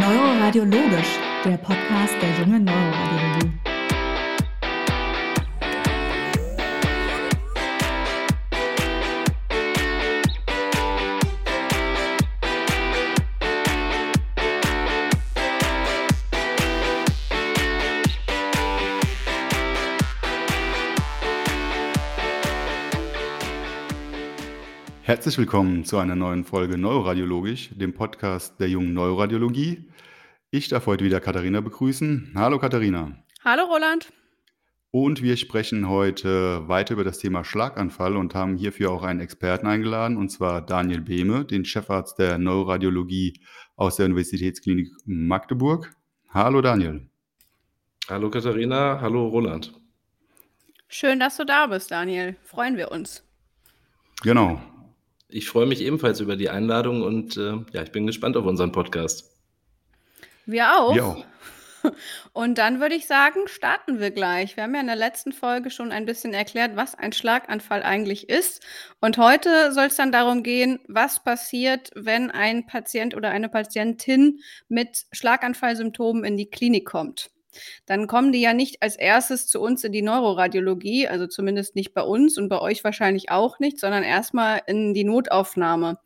Neuroradiologisch, der Podcast der jungen Neuroradiologie. Herzlich willkommen zu einer neuen Folge Neuroradiologisch, dem Podcast der jungen Neuroradiologie. Ich darf heute wieder Katharina begrüßen. Hallo Katharina. Hallo Roland. Und wir sprechen heute weiter über das Thema Schlaganfall und haben hierfür auch einen Experten eingeladen, und zwar Daniel Behme, den Chefarzt der Neuroradiologie aus der Universitätsklinik Magdeburg. Hallo Daniel. Hallo Katharina, hallo Roland. Schön, dass du da bist, Daniel. Freuen wir uns. Genau. Ich freue mich ebenfalls über die Einladung und äh, ja, ich bin gespannt auf unseren Podcast. Wir auch. Wir auch. Und dann würde ich sagen, starten wir gleich. Wir haben ja in der letzten Folge schon ein bisschen erklärt, was ein Schlaganfall eigentlich ist. Und heute soll es dann darum gehen, was passiert, wenn ein Patient oder eine Patientin mit Schlaganfallsymptomen in die Klinik kommt dann kommen die ja nicht als erstes zu uns in die Neuroradiologie, also zumindest nicht bei uns und bei euch wahrscheinlich auch nicht, sondern erstmal in die Notaufnahme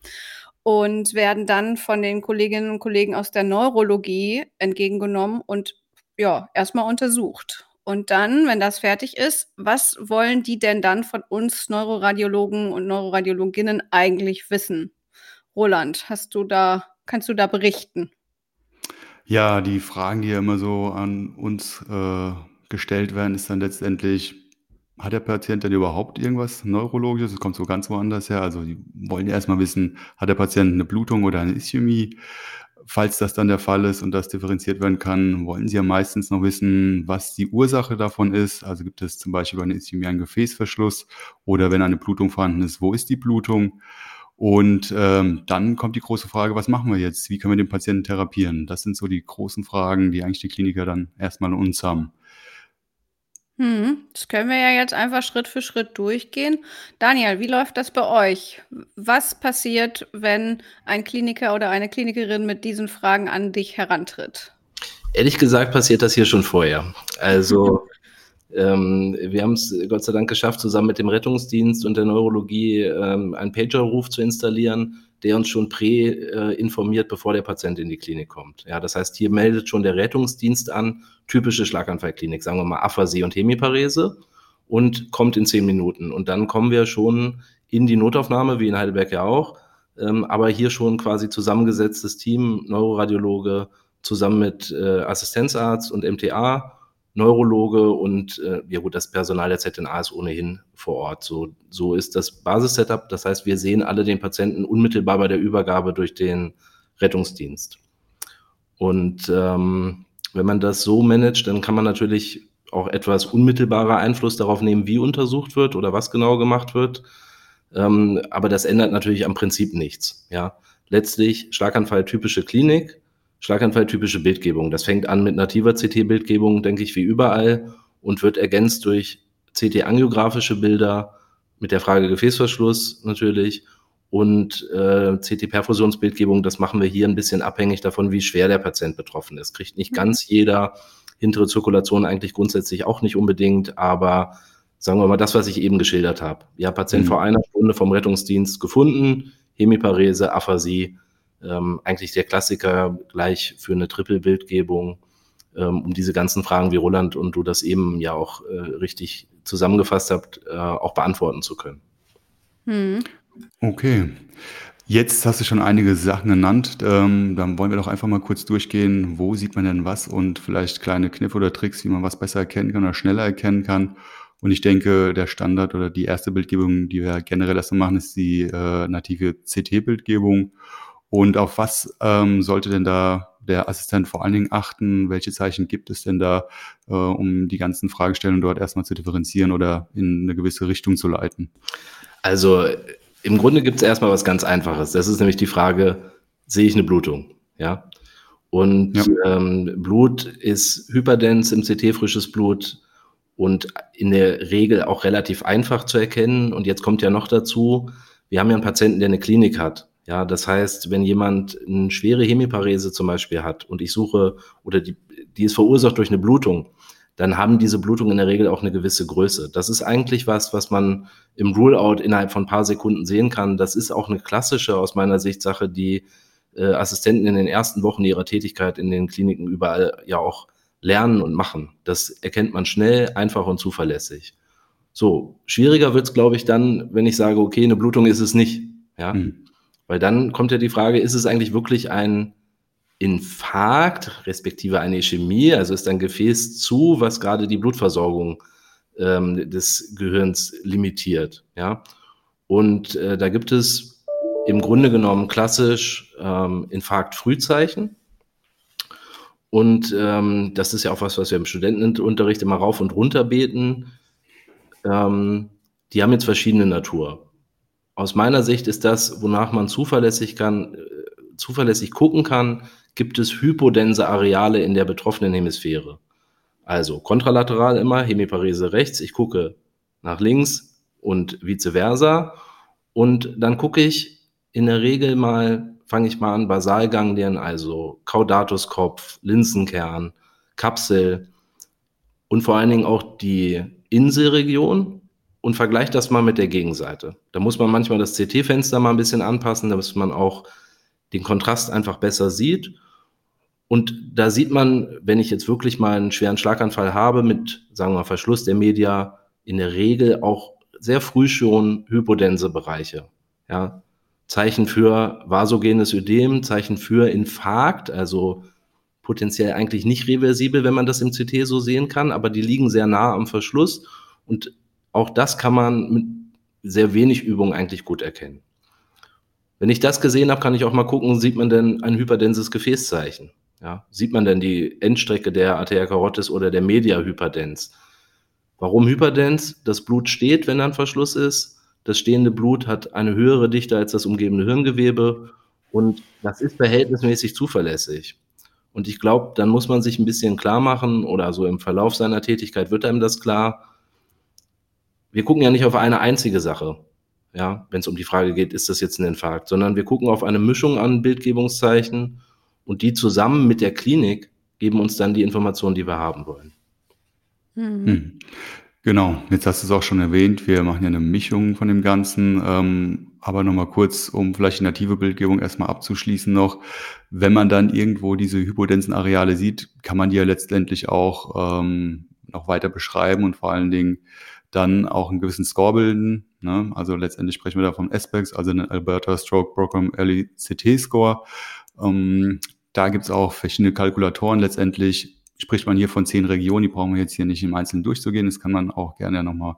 und werden dann von den Kolleginnen und Kollegen aus der Neurologie entgegengenommen und ja, erstmal untersucht. Und dann, wenn das fertig ist, was wollen die denn dann von uns Neuroradiologen und Neuroradiologinnen eigentlich wissen? Roland, hast du da, kannst du da berichten? Ja, die Fragen, die ja immer so an uns äh, gestellt werden, ist dann letztendlich, hat der Patient denn überhaupt irgendwas Neurologisches? Das kommt so ganz woanders her. Also die wollen ja erstmal wissen, hat der Patient eine Blutung oder eine Ischämie? Falls das dann der Fall ist und das differenziert werden kann, wollen sie ja meistens noch wissen, was die Ursache davon ist. Also gibt es zum Beispiel bei einer Ischämie einen Gefäßverschluss oder wenn eine Blutung vorhanden ist, wo ist die Blutung? Und ähm, dann kommt die große Frage, was machen wir jetzt? Wie können wir den Patienten therapieren? Das sind so die großen Fragen, die eigentlich die Kliniker dann erstmal an uns haben. Hm, das können wir ja jetzt einfach Schritt für Schritt durchgehen. Daniel, wie läuft das bei euch? Was passiert, wenn ein Kliniker oder eine Klinikerin mit diesen Fragen an dich herantritt? Ehrlich gesagt passiert das hier schon vorher. Also Ähm, wir haben es Gott sei Dank geschafft, zusammen mit dem Rettungsdienst und der Neurologie ähm, einen Pager-Ruf zu installieren, der uns schon prä-informiert, äh, bevor der Patient in die Klinik kommt. Ja, das heißt, hier meldet schon der Rettungsdienst an, typische Schlaganfallklinik, sagen wir mal Aphasie und Hemiparese und kommt in zehn Minuten. Und dann kommen wir schon in die Notaufnahme, wie in Heidelberg ja auch, ähm, aber hier schon quasi zusammengesetztes Team, Neuroradiologe zusammen mit äh, Assistenzarzt und MTA Neurologe und äh, ja gut, das Personal der ZNA ist ohnehin vor Ort. So, so ist das Basissetup. Das heißt, wir sehen alle den Patienten unmittelbar bei der Übergabe durch den Rettungsdienst. Und ähm, wenn man das so managt, dann kann man natürlich auch etwas unmittelbarer Einfluss darauf nehmen, wie untersucht wird oder was genau gemacht wird. Ähm, aber das ändert natürlich am Prinzip nichts. Ja, letztlich Schlaganfall typische Klinik Schlaganfalltypische Bildgebung. Das fängt an mit nativer CT-Bildgebung, denke ich, wie überall und wird ergänzt durch CT-angiografische Bilder mit der Frage Gefäßverschluss natürlich und äh, CT-Perfusionsbildgebung. Das machen wir hier ein bisschen abhängig davon, wie schwer der Patient betroffen ist. Kriegt nicht ganz jeder hintere Zirkulation eigentlich grundsätzlich auch nicht unbedingt, aber sagen wir mal das, was ich eben geschildert habe. Ja, Patient mhm. vor einer Stunde vom Rettungsdienst gefunden, Hemiparese, Aphasie, ähm, eigentlich der Klassiker gleich für eine Triple-Bildgebung, ähm, um diese ganzen Fragen, wie Roland und du das eben ja auch äh, richtig zusammengefasst habt, äh, auch beantworten zu können. Hm. Okay. Jetzt hast du schon einige Sachen genannt. Ähm, dann wollen wir doch einfach mal kurz durchgehen, wo sieht man denn was und vielleicht kleine Kniffe oder Tricks, wie man was besser erkennen kann oder schneller erkennen kann. Und ich denke, der Standard oder die erste Bildgebung, die wir generell erstmal machen, ist die äh, native CT-Bildgebung. Und auf was ähm, sollte denn da der Assistent vor allen Dingen achten? Welche Zeichen gibt es denn da, äh, um die ganzen Fragestellungen dort erstmal zu differenzieren oder in eine gewisse Richtung zu leiten? Also im Grunde gibt es erstmal was ganz Einfaches. Das ist nämlich die Frage, sehe ich eine Blutung? Ja. Und ja. Ähm, Blut ist hyperdens im CT frisches Blut und in der Regel auch relativ einfach zu erkennen. Und jetzt kommt ja noch dazu, wir haben ja einen Patienten, der eine Klinik hat. Ja, das heißt, wenn jemand eine schwere Hemiparese zum Beispiel hat und ich suche oder die, die ist verursacht durch eine Blutung, dann haben diese Blutungen in der Regel auch eine gewisse Größe. Das ist eigentlich was, was man im Rule-out innerhalb von ein paar Sekunden sehen kann. Das ist auch eine klassische, aus meiner Sicht, Sache, die äh, Assistenten in den ersten Wochen ihrer Tätigkeit in den Kliniken überall ja auch lernen und machen. Das erkennt man schnell, einfach und zuverlässig. So, schwieriger wird es, glaube ich, dann, wenn ich sage, okay, eine Blutung ist es nicht. Ja? Mhm. Weil dann kommt ja die Frage, ist es eigentlich wirklich ein Infarkt, respektive eine Ischämie, also ist ein Gefäß zu, was gerade die Blutversorgung ähm, des Gehirns limitiert. Ja? Und äh, da gibt es im Grunde genommen klassisch ähm, Infarkt-Frühzeichen. Und ähm, das ist ja auch was, was wir im Studentenunterricht immer rauf und runter beten. Ähm, die haben jetzt verschiedene Natur. Aus meiner Sicht ist das, wonach man zuverlässig kann, äh, zuverlässig gucken kann, gibt es hypodense Areale in der betroffenen Hemisphäre. Also kontralateral immer, Hemiparese rechts, ich gucke nach links und vice versa. Und dann gucke ich in der Regel mal, fange ich mal an, Basalganglien, also Caudatuskopf, Linsenkern, Kapsel und vor allen Dingen auch die Inselregion und vergleiche das mal mit der Gegenseite. Da muss man manchmal das CT-Fenster mal ein bisschen anpassen, damit man auch den Kontrast einfach besser sieht. Und da sieht man, wenn ich jetzt wirklich mal einen schweren Schlaganfall habe mit, sagen wir mal, Verschluss der Media, in der Regel auch sehr früh schon hypodense Bereiche. Ja, Zeichen für vasogenes Ödem, Zeichen für Infarkt, also potenziell eigentlich nicht reversibel, wenn man das im CT so sehen kann, aber die liegen sehr nah am Verschluss und auch das kann man mit sehr wenig Übung eigentlich gut erkennen. Wenn ich das gesehen habe, kann ich auch mal gucken, sieht man denn ein hyperdenses Gefäßzeichen? Ja, sieht man denn die Endstrecke der Arteria carotis oder der Media Hyperdens? Warum Hyperdens? Das Blut steht, wenn ein Verschluss ist. Das stehende Blut hat eine höhere Dichte als das umgebende Hirngewebe und das ist verhältnismäßig zuverlässig. Und ich glaube, dann muss man sich ein bisschen klar machen oder so im Verlauf seiner Tätigkeit wird einem das klar. Wir gucken ja nicht auf eine einzige Sache, ja, wenn es um die Frage geht, ist das jetzt ein Infarkt, sondern wir gucken auf eine Mischung an Bildgebungszeichen und die zusammen mit der Klinik geben uns dann die Informationen, die wir haben wollen. Mhm. Hm. Genau, jetzt hast du es auch schon erwähnt, wir machen ja eine Mischung von dem Ganzen, ähm, aber nochmal kurz, um vielleicht die native Bildgebung erstmal abzuschließen noch. Wenn man dann irgendwo diese hypodensen Areale sieht, kann man die ja letztendlich auch ähm, noch weiter beschreiben und vor allen Dingen dann auch einen gewissen Score bilden. Ne? Also letztendlich sprechen wir da vom SPEX, also den Alberta Stroke Program Early CT Score. Ähm, da gibt es auch verschiedene Kalkulatoren. Letztendlich spricht man hier von zehn Regionen, die brauchen wir jetzt hier nicht im Einzelnen durchzugehen. Das kann man auch gerne nochmal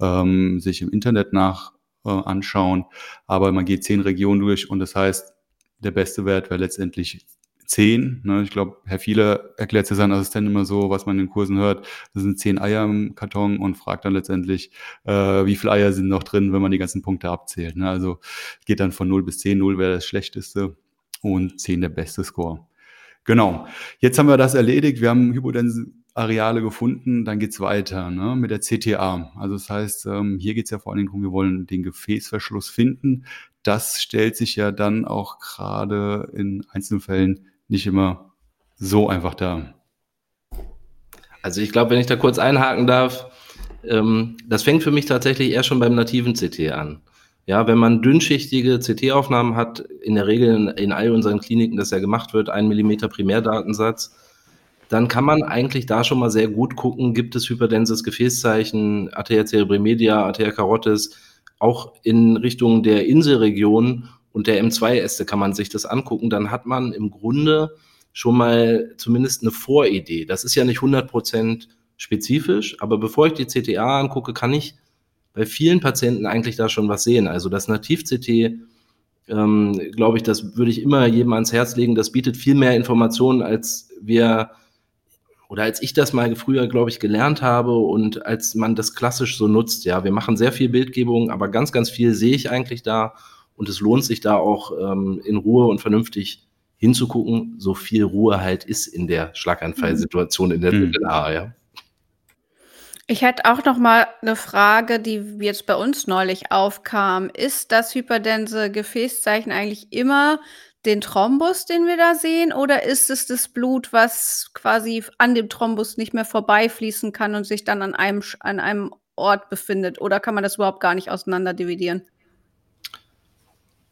ähm, sich im Internet nach äh, anschauen. Aber man geht zehn Regionen durch und das heißt, der beste Wert wäre letztendlich zehn. Ne? Ich glaube, Herr Viele erklärt ja seinen Assistenten immer so, was man in den Kursen hört. Das sind zehn Eier im Karton und fragt dann letztendlich, äh, wie viele Eier sind noch drin, wenn man die ganzen Punkte abzählt. Ne? Also geht dann von 0 bis 10. 0 wäre das schlechteste und 10 der beste Score. Genau. Jetzt haben wir das erledigt. Wir haben Hypodense-Areale gefunden. Dann geht's weiter ne, mit der CTA. Also das heißt, ähm, hier geht's ja vor allen Dingen darum, wir wollen den Gefäßverschluss finden. Das stellt sich ja dann auch gerade in Einzelfällen nicht immer so einfach dar. Also ich glaube, wenn ich da kurz einhaken darf, ähm, das fängt für mich tatsächlich eher schon beim nativen CT an. Ja, wenn man dünnschichtige CT-Aufnahmen hat, in der Regel in, in, all unseren Kliniken, das ja gemacht wird, ein Millimeter Primärdatensatz, dann kann man eigentlich da schon mal sehr gut gucken, gibt es hyperdenses Gefäßzeichen, Arteria cerebrimedia, Arteria carotis, auch in Richtung der Inselregion und der M2-Äste kann man sich das angucken, dann hat man im Grunde schon mal zumindest eine Voridee. Das ist ja nicht 100% spezifisch, aber bevor ich die CTA angucke, kann ich bei vielen Patienten eigentlich da schon was sehen. Also das Nativ-CT, ähm, glaube ich, das würde ich immer jedem ans Herz legen. Das bietet viel mehr Informationen, als wir oder als ich das mal früher, glaube ich, gelernt habe und als man das klassisch so nutzt. Ja, wir machen sehr viel Bildgebung, aber ganz, ganz viel sehe ich eigentlich da und es lohnt sich da auch ähm, in Ruhe und vernünftig hinzugucken, so viel Ruhe halt ist in der Schlaganfallsituation in der mhm. A, ja. Ich hätte auch noch mal eine Frage, die jetzt bei uns neulich aufkam. Ist das hyperdense Gefäßzeichen eigentlich immer den Thrombus, den wir da sehen, oder ist es das Blut, was quasi an dem Thrombus nicht mehr vorbeifließen kann und sich dann an einem, an einem Ort befindet? Oder kann man das überhaupt gar nicht auseinander dividieren?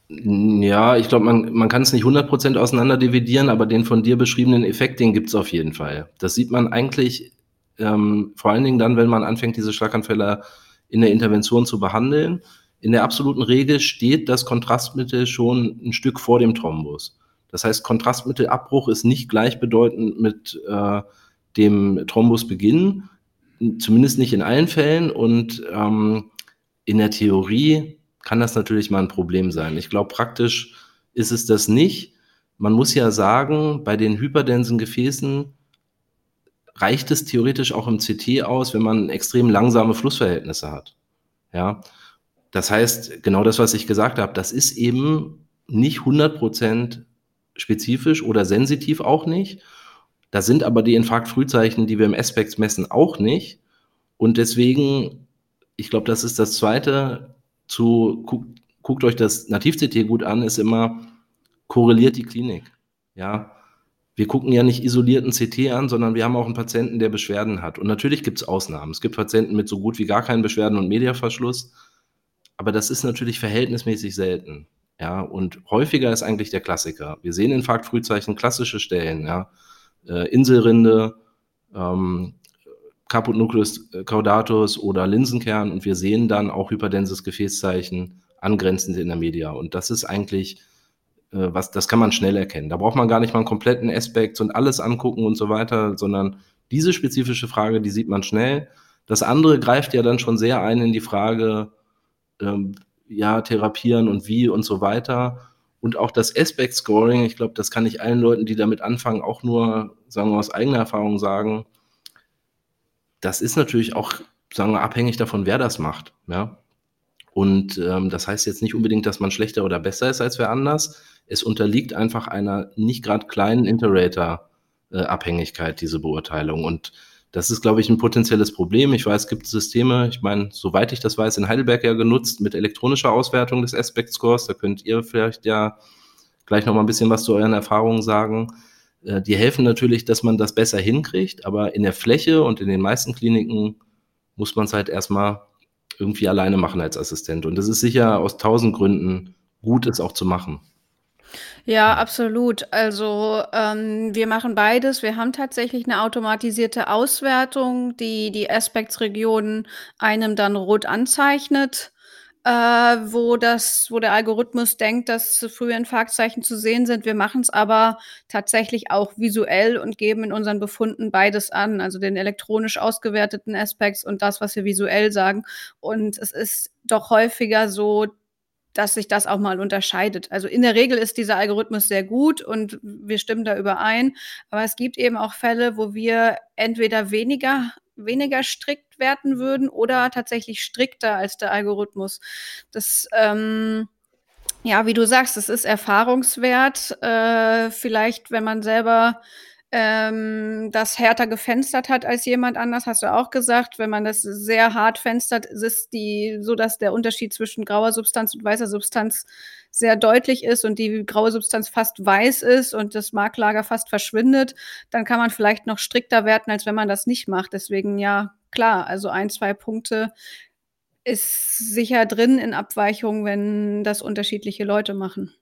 Ja, ich glaube, man, man kann es nicht 100% auseinander dividieren, aber den von dir beschriebenen Effekt, den gibt es auf jeden Fall. Das sieht man eigentlich ähm, vor allen Dingen dann, wenn man anfängt, diese Schlaganfälle in der Intervention zu behandeln. In der absoluten Regel steht das Kontrastmittel schon ein Stück vor dem Thrombus. Das heißt, Kontrastmittelabbruch ist nicht gleichbedeutend mit äh, dem Thrombusbeginn, zumindest nicht in allen Fällen. Und ähm, in der Theorie kann das natürlich mal ein Problem sein. Ich glaube, praktisch ist es das nicht. Man muss ja sagen, bei den hyperdensen Gefäßen reicht es theoretisch auch im CT aus, wenn man extrem langsame Flussverhältnisse hat. Ja, das heißt, genau das, was ich gesagt habe, das ist eben nicht 100% spezifisch oder sensitiv auch nicht. Da sind aber die Infarktfrühzeichen, die wir im Aspects messen, auch nicht. Und deswegen, ich glaube, das ist das Zweite, zu, guckt, guckt euch das Nativ-CT gut an, ist immer, korreliert die Klinik. Ja, wir gucken ja nicht isolierten CT an, sondern wir haben auch einen Patienten, der Beschwerden hat. Und natürlich gibt es Ausnahmen. Es gibt Patienten mit so gut wie gar keinen Beschwerden und Mediaverschluss. Aber das ist natürlich verhältnismäßig selten. Ja, und häufiger ist eigentlich der Klassiker. Wir sehen Infarktfrühzeichen, klassische Stellen, ja, äh, Inselrinde, ähm, Caput nucleus caudatus oder Linsenkern und wir sehen dann auch hyperdenses Gefäßzeichen angrenzend in der Media. Und das ist eigentlich äh, was, das kann man schnell erkennen. Da braucht man gar nicht mal einen kompletten Aspekt und alles angucken und so weiter, sondern diese spezifische Frage, die sieht man schnell. Das andere greift ja dann schon sehr ein in die Frage, ähm, ja, therapieren und wie und so weiter. Und auch das Aspect Scoring, ich glaube, das kann ich allen Leuten, die damit anfangen, auch nur, sagen wir, aus eigener Erfahrung sagen. Das ist natürlich auch, sagen wir, abhängig davon, wer das macht. Ja? Und ähm, das heißt jetzt nicht unbedingt, dass man schlechter oder besser ist als wer anders. Es unterliegt einfach einer nicht gerade kleinen Interrater-Abhängigkeit, diese Beurteilung. Und das ist, glaube ich, ein potenzielles Problem. Ich weiß, es gibt Systeme, ich meine, soweit ich das weiß, in Heidelberg ja genutzt mit elektronischer Auswertung des Aspect Scores. Da könnt ihr vielleicht ja gleich noch mal ein bisschen was zu euren Erfahrungen sagen. Äh, die helfen natürlich, dass man das besser hinkriegt, aber in der Fläche und in den meisten Kliniken muss man es halt erstmal irgendwie alleine machen als Assistent. Und das ist sicher aus tausend Gründen gut, es auch zu machen. Ja, absolut. Also, ähm, wir machen beides. Wir haben tatsächlich eine automatisierte Auswertung, die die Aspects-Regionen einem dann rot anzeichnet, äh, wo das wo der Algorithmus denkt, dass frühe Infarktzeichen zu sehen sind. Wir machen es aber tatsächlich auch visuell und geben in unseren Befunden beides an, also den elektronisch ausgewerteten Aspects und das, was wir visuell sagen. Und es ist doch häufiger so, dass sich das auch mal unterscheidet. Also in der Regel ist dieser Algorithmus sehr gut und wir stimmen da überein. Aber es gibt eben auch Fälle, wo wir entweder weniger weniger strikt werten würden oder tatsächlich strikter als der Algorithmus. Das ähm, ja, wie du sagst, es ist Erfahrungswert. Äh, vielleicht, wenn man selber ähm, das härter gefenstert hat als jemand anders, hast du auch gesagt. Wenn man das sehr hart fenstert, ist die so, dass der Unterschied zwischen grauer Substanz und weißer Substanz sehr deutlich ist und die graue Substanz fast weiß ist und das Marklager fast verschwindet, dann kann man vielleicht noch strikter werten, als wenn man das nicht macht. Deswegen ja, klar, also ein, zwei Punkte ist sicher drin in Abweichungen, wenn das unterschiedliche Leute machen.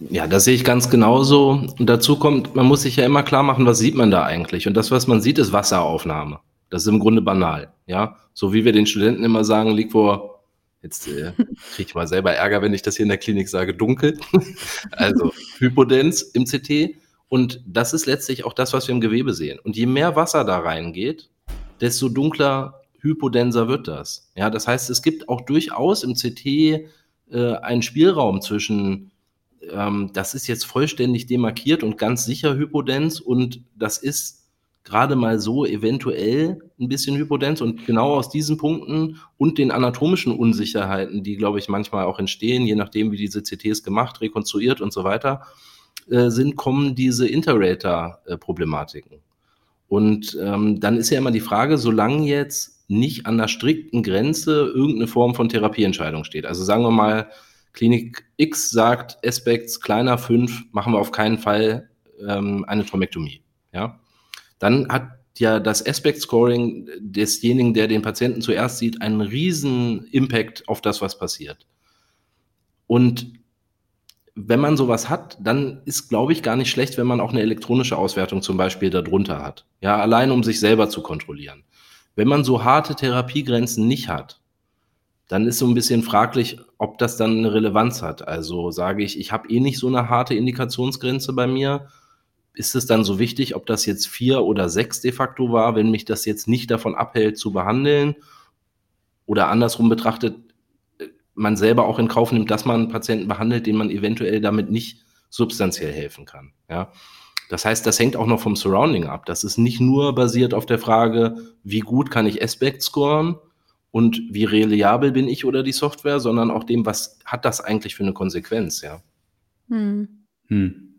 Ja, das sehe ich ganz genauso. Und dazu kommt, man muss sich ja immer klar machen, was sieht man da eigentlich? Und das, was man sieht, ist Wasseraufnahme. Das ist im Grunde banal. Ja, so wie wir den Studenten immer sagen, liegt vor, jetzt äh, kriege ich mal selber Ärger, wenn ich das hier in der Klinik sage, dunkel. also Hypodenz im CT. Und das ist letztlich auch das, was wir im Gewebe sehen. Und je mehr Wasser da reingeht, desto dunkler, hypodenser wird das. Ja, das heißt, es gibt auch durchaus im CT äh, einen Spielraum zwischen ähm, das ist jetzt vollständig demarkiert und ganz sicher Hypodenz und das ist gerade mal so eventuell ein bisschen Hypodenz und genau aus diesen Punkten und den anatomischen Unsicherheiten, die, glaube ich, manchmal auch entstehen, je nachdem, wie diese CTs gemacht, rekonstruiert und so weiter, äh, sind, kommen diese Interrater-Problematiken. Und ähm, dann ist ja immer die Frage, solange jetzt nicht an der strikten Grenze irgendeine Form von Therapieentscheidung steht. Also sagen wir mal, Klinik X sagt, Aspects kleiner 5, machen wir auf keinen Fall ähm, eine Thrombektomie. Ja? Dann hat ja das Aspect Scoring desjenigen, der den Patienten zuerst sieht, einen riesen Impact auf das, was passiert. Und wenn man sowas hat, dann ist, glaube ich, gar nicht schlecht, wenn man auch eine elektronische Auswertung zum Beispiel darunter hat. Ja, allein um sich selber zu kontrollieren. Wenn man so harte Therapiegrenzen nicht hat, dann ist so ein bisschen fraglich, ob das dann eine Relevanz hat. Also sage ich, ich habe eh nicht so eine harte Indikationsgrenze bei mir. Ist es dann so wichtig, ob das jetzt vier oder sechs de facto war, wenn mich das jetzt nicht davon abhält zu behandeln? Oder andersrum betrachtet, man selber auch in Kauf nimmt, dass man Patienten behandelt, denen man eventuell damit nicht substanziell helfen kann. Ja. Das heißt, das hängt auch noch vom Surrounding ab. Das ist nicht nur basiert auf der Frage, wie gut kann ich Aspect scoren, und wie reliabel bin ich oder die Software, sondern auch dem, was hat das eigentlich für eine Konsequenz, ja. Hm. Hm.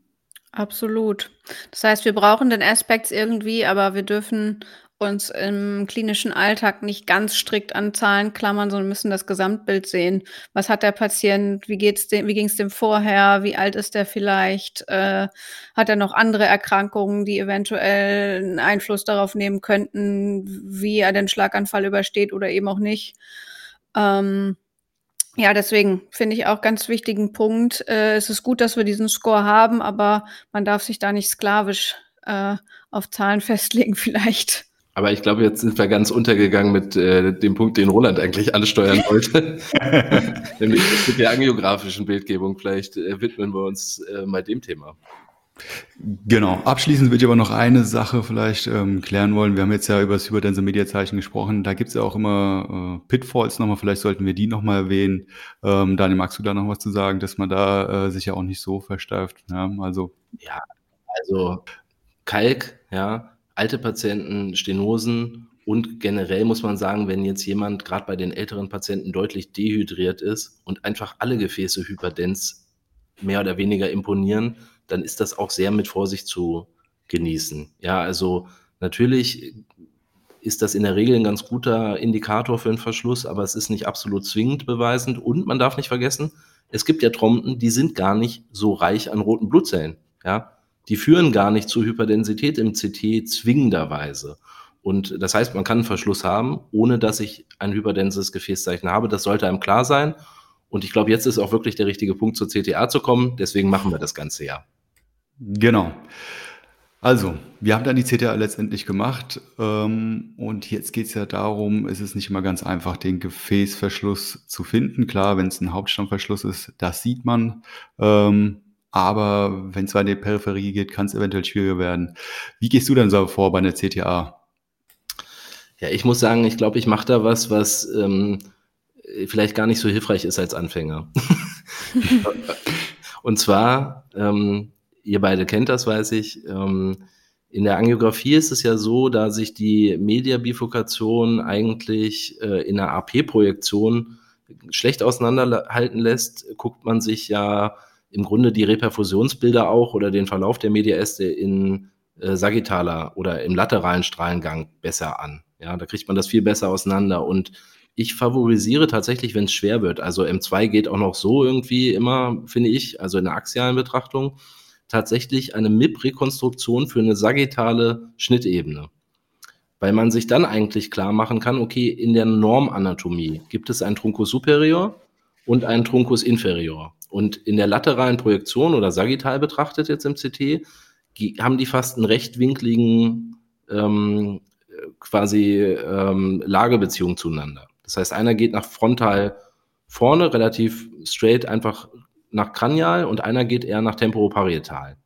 Absolut. Das heißt, wir brauchen den Aspects irgendwie, aber wir dürfen uns im klinischen Alltag nicht ganz strikt an Zahlen klammern, sondern müssen das Gesamtbild sehen. Was hat der Patient? Wie geht's dem? Wie ging es dem vorher? Wie alt ist der vielleicht? Äh, hat er noch andere Erkrankungen, die eventuell einen Einfluss darauf nehmen könnten, wie er den Schlaganfall übersteht oder eben auch nicht? Ähm, ja, deswegen finde ich auch ganz wichtigen Punkt. Äh, es ist gut, dass wir diesen Score haben, aber man darf sich da nicht sklavisch äh, auf Zahlen festlegen, vielleicht. Aber ich glaube, jetzt sind wir ganz untergegangen mit äh, dem Punkt, den Roland eigentlich ansteuern wollte. Nämlich mit der angiografischen Bildgebung. Vielleicht äh, widmen wir uns äh, mal dem Thema. Genau. Abschließend würde ich aber noch eine Sache vielleicht ähm, klären wollen. Wir haben jetzt ja über das hyperdense Mediazeichen gesprochen. Da gibt es ja auch immer äh, Pitfalls nochmal. Vielleicht sollten wir die nochmal erwähnen. Ähm, Daniel, magst du da noch was zu sagen, dass man da äh, sich ja auch nicht so versteift? Ja, also. Ja, also Kalk, ja, alte Patienten, Stenosen und generell muss man sagen, wenn jetzt jemand gerade bei den älteren Patienten deutlich dehydriert ist und einfach alle Gefäße hyperdens mehr oder weniger imponieren, dann ist das auch sehr mit Vorsicht zu genießen. Ja, also natürlich ist das in der Regel ein ganz guter Indikator für einen Verschluss, aber es ist nicht absolut zwingend beweisend. Und man darf nicht vergessen, es gibt ja Trompen, die sind gar nicht so reich an roten Blutzellen. Ja, die führen gar nicht zur Hyperdensität im CT zwingenderweise. Und das heißt, man kann einen Verschluss haben, ohne dass ich ein hyperdenses Gefäßzeichen habe. Das sollte einem klar sein. Und ich glaube, jetzt ist auch wirklich der richtige Punkt, zur CTA zu kommen. Deswegen machen wir das Ganze ja. Genau. Also, wir haben dann die CTA letztendlich gemacht. Ähm, und jetzt geht es ja darum, es ist nicht immer ganz einfach, den Gefäßverschluss zu finden. Klar, wenn es ein Hauptstammverschluss ist, das sieht man. Ähm, aber wenn es in die Peripherie geht, kann es eventuell schwieriger werden. Wie gehst du denn so vor bei einer CTA? Ja, ich muss sagen, ich glaube, ich mache da was, was ähm, vielleicht gar nicht so hilfreich ist als Anfänger. Und zwar, ähm, ihr beide kennt das, weiß ich, ähm, in der Angiografie ist es ja so, da sich die Mediabifurkation eigentlich äh, in der AP-Projektion schlecht auseinanderhalten lässt, guckt man sich ja im Grunde die Reperfusionsbilder auch oder den Verlauf der Mediaäste in äh, sagittaler oder im lateralen Strahlengang besser an. Ja, da kriegt man das viel besser auseinander. Und ich favorisiere tatsächlich, wenn es schwer wird. Also M2 geht auch noch so irgendwie immer, finde ich, also in der axialen Betrachtung, tatsächlich eine MIP-Rekonstruktion für eine sagittale Schnittebene. Weil man sich dann eigentlich klar machen kann, okay, in der Normanatomie gibt es einen Truncus superior und einen Truncus inferior. Und in der lateralen Projektion oder sagittal betrachtet jetzt im CT, haben die fast einen rechtwinkligen ähm, quasi ähm, Lagebeziehung zueinander. Das heißt, einer geht nach frontal vorne, relativ straight, einfach nach kranial und einer geht eher nach temporoparietal.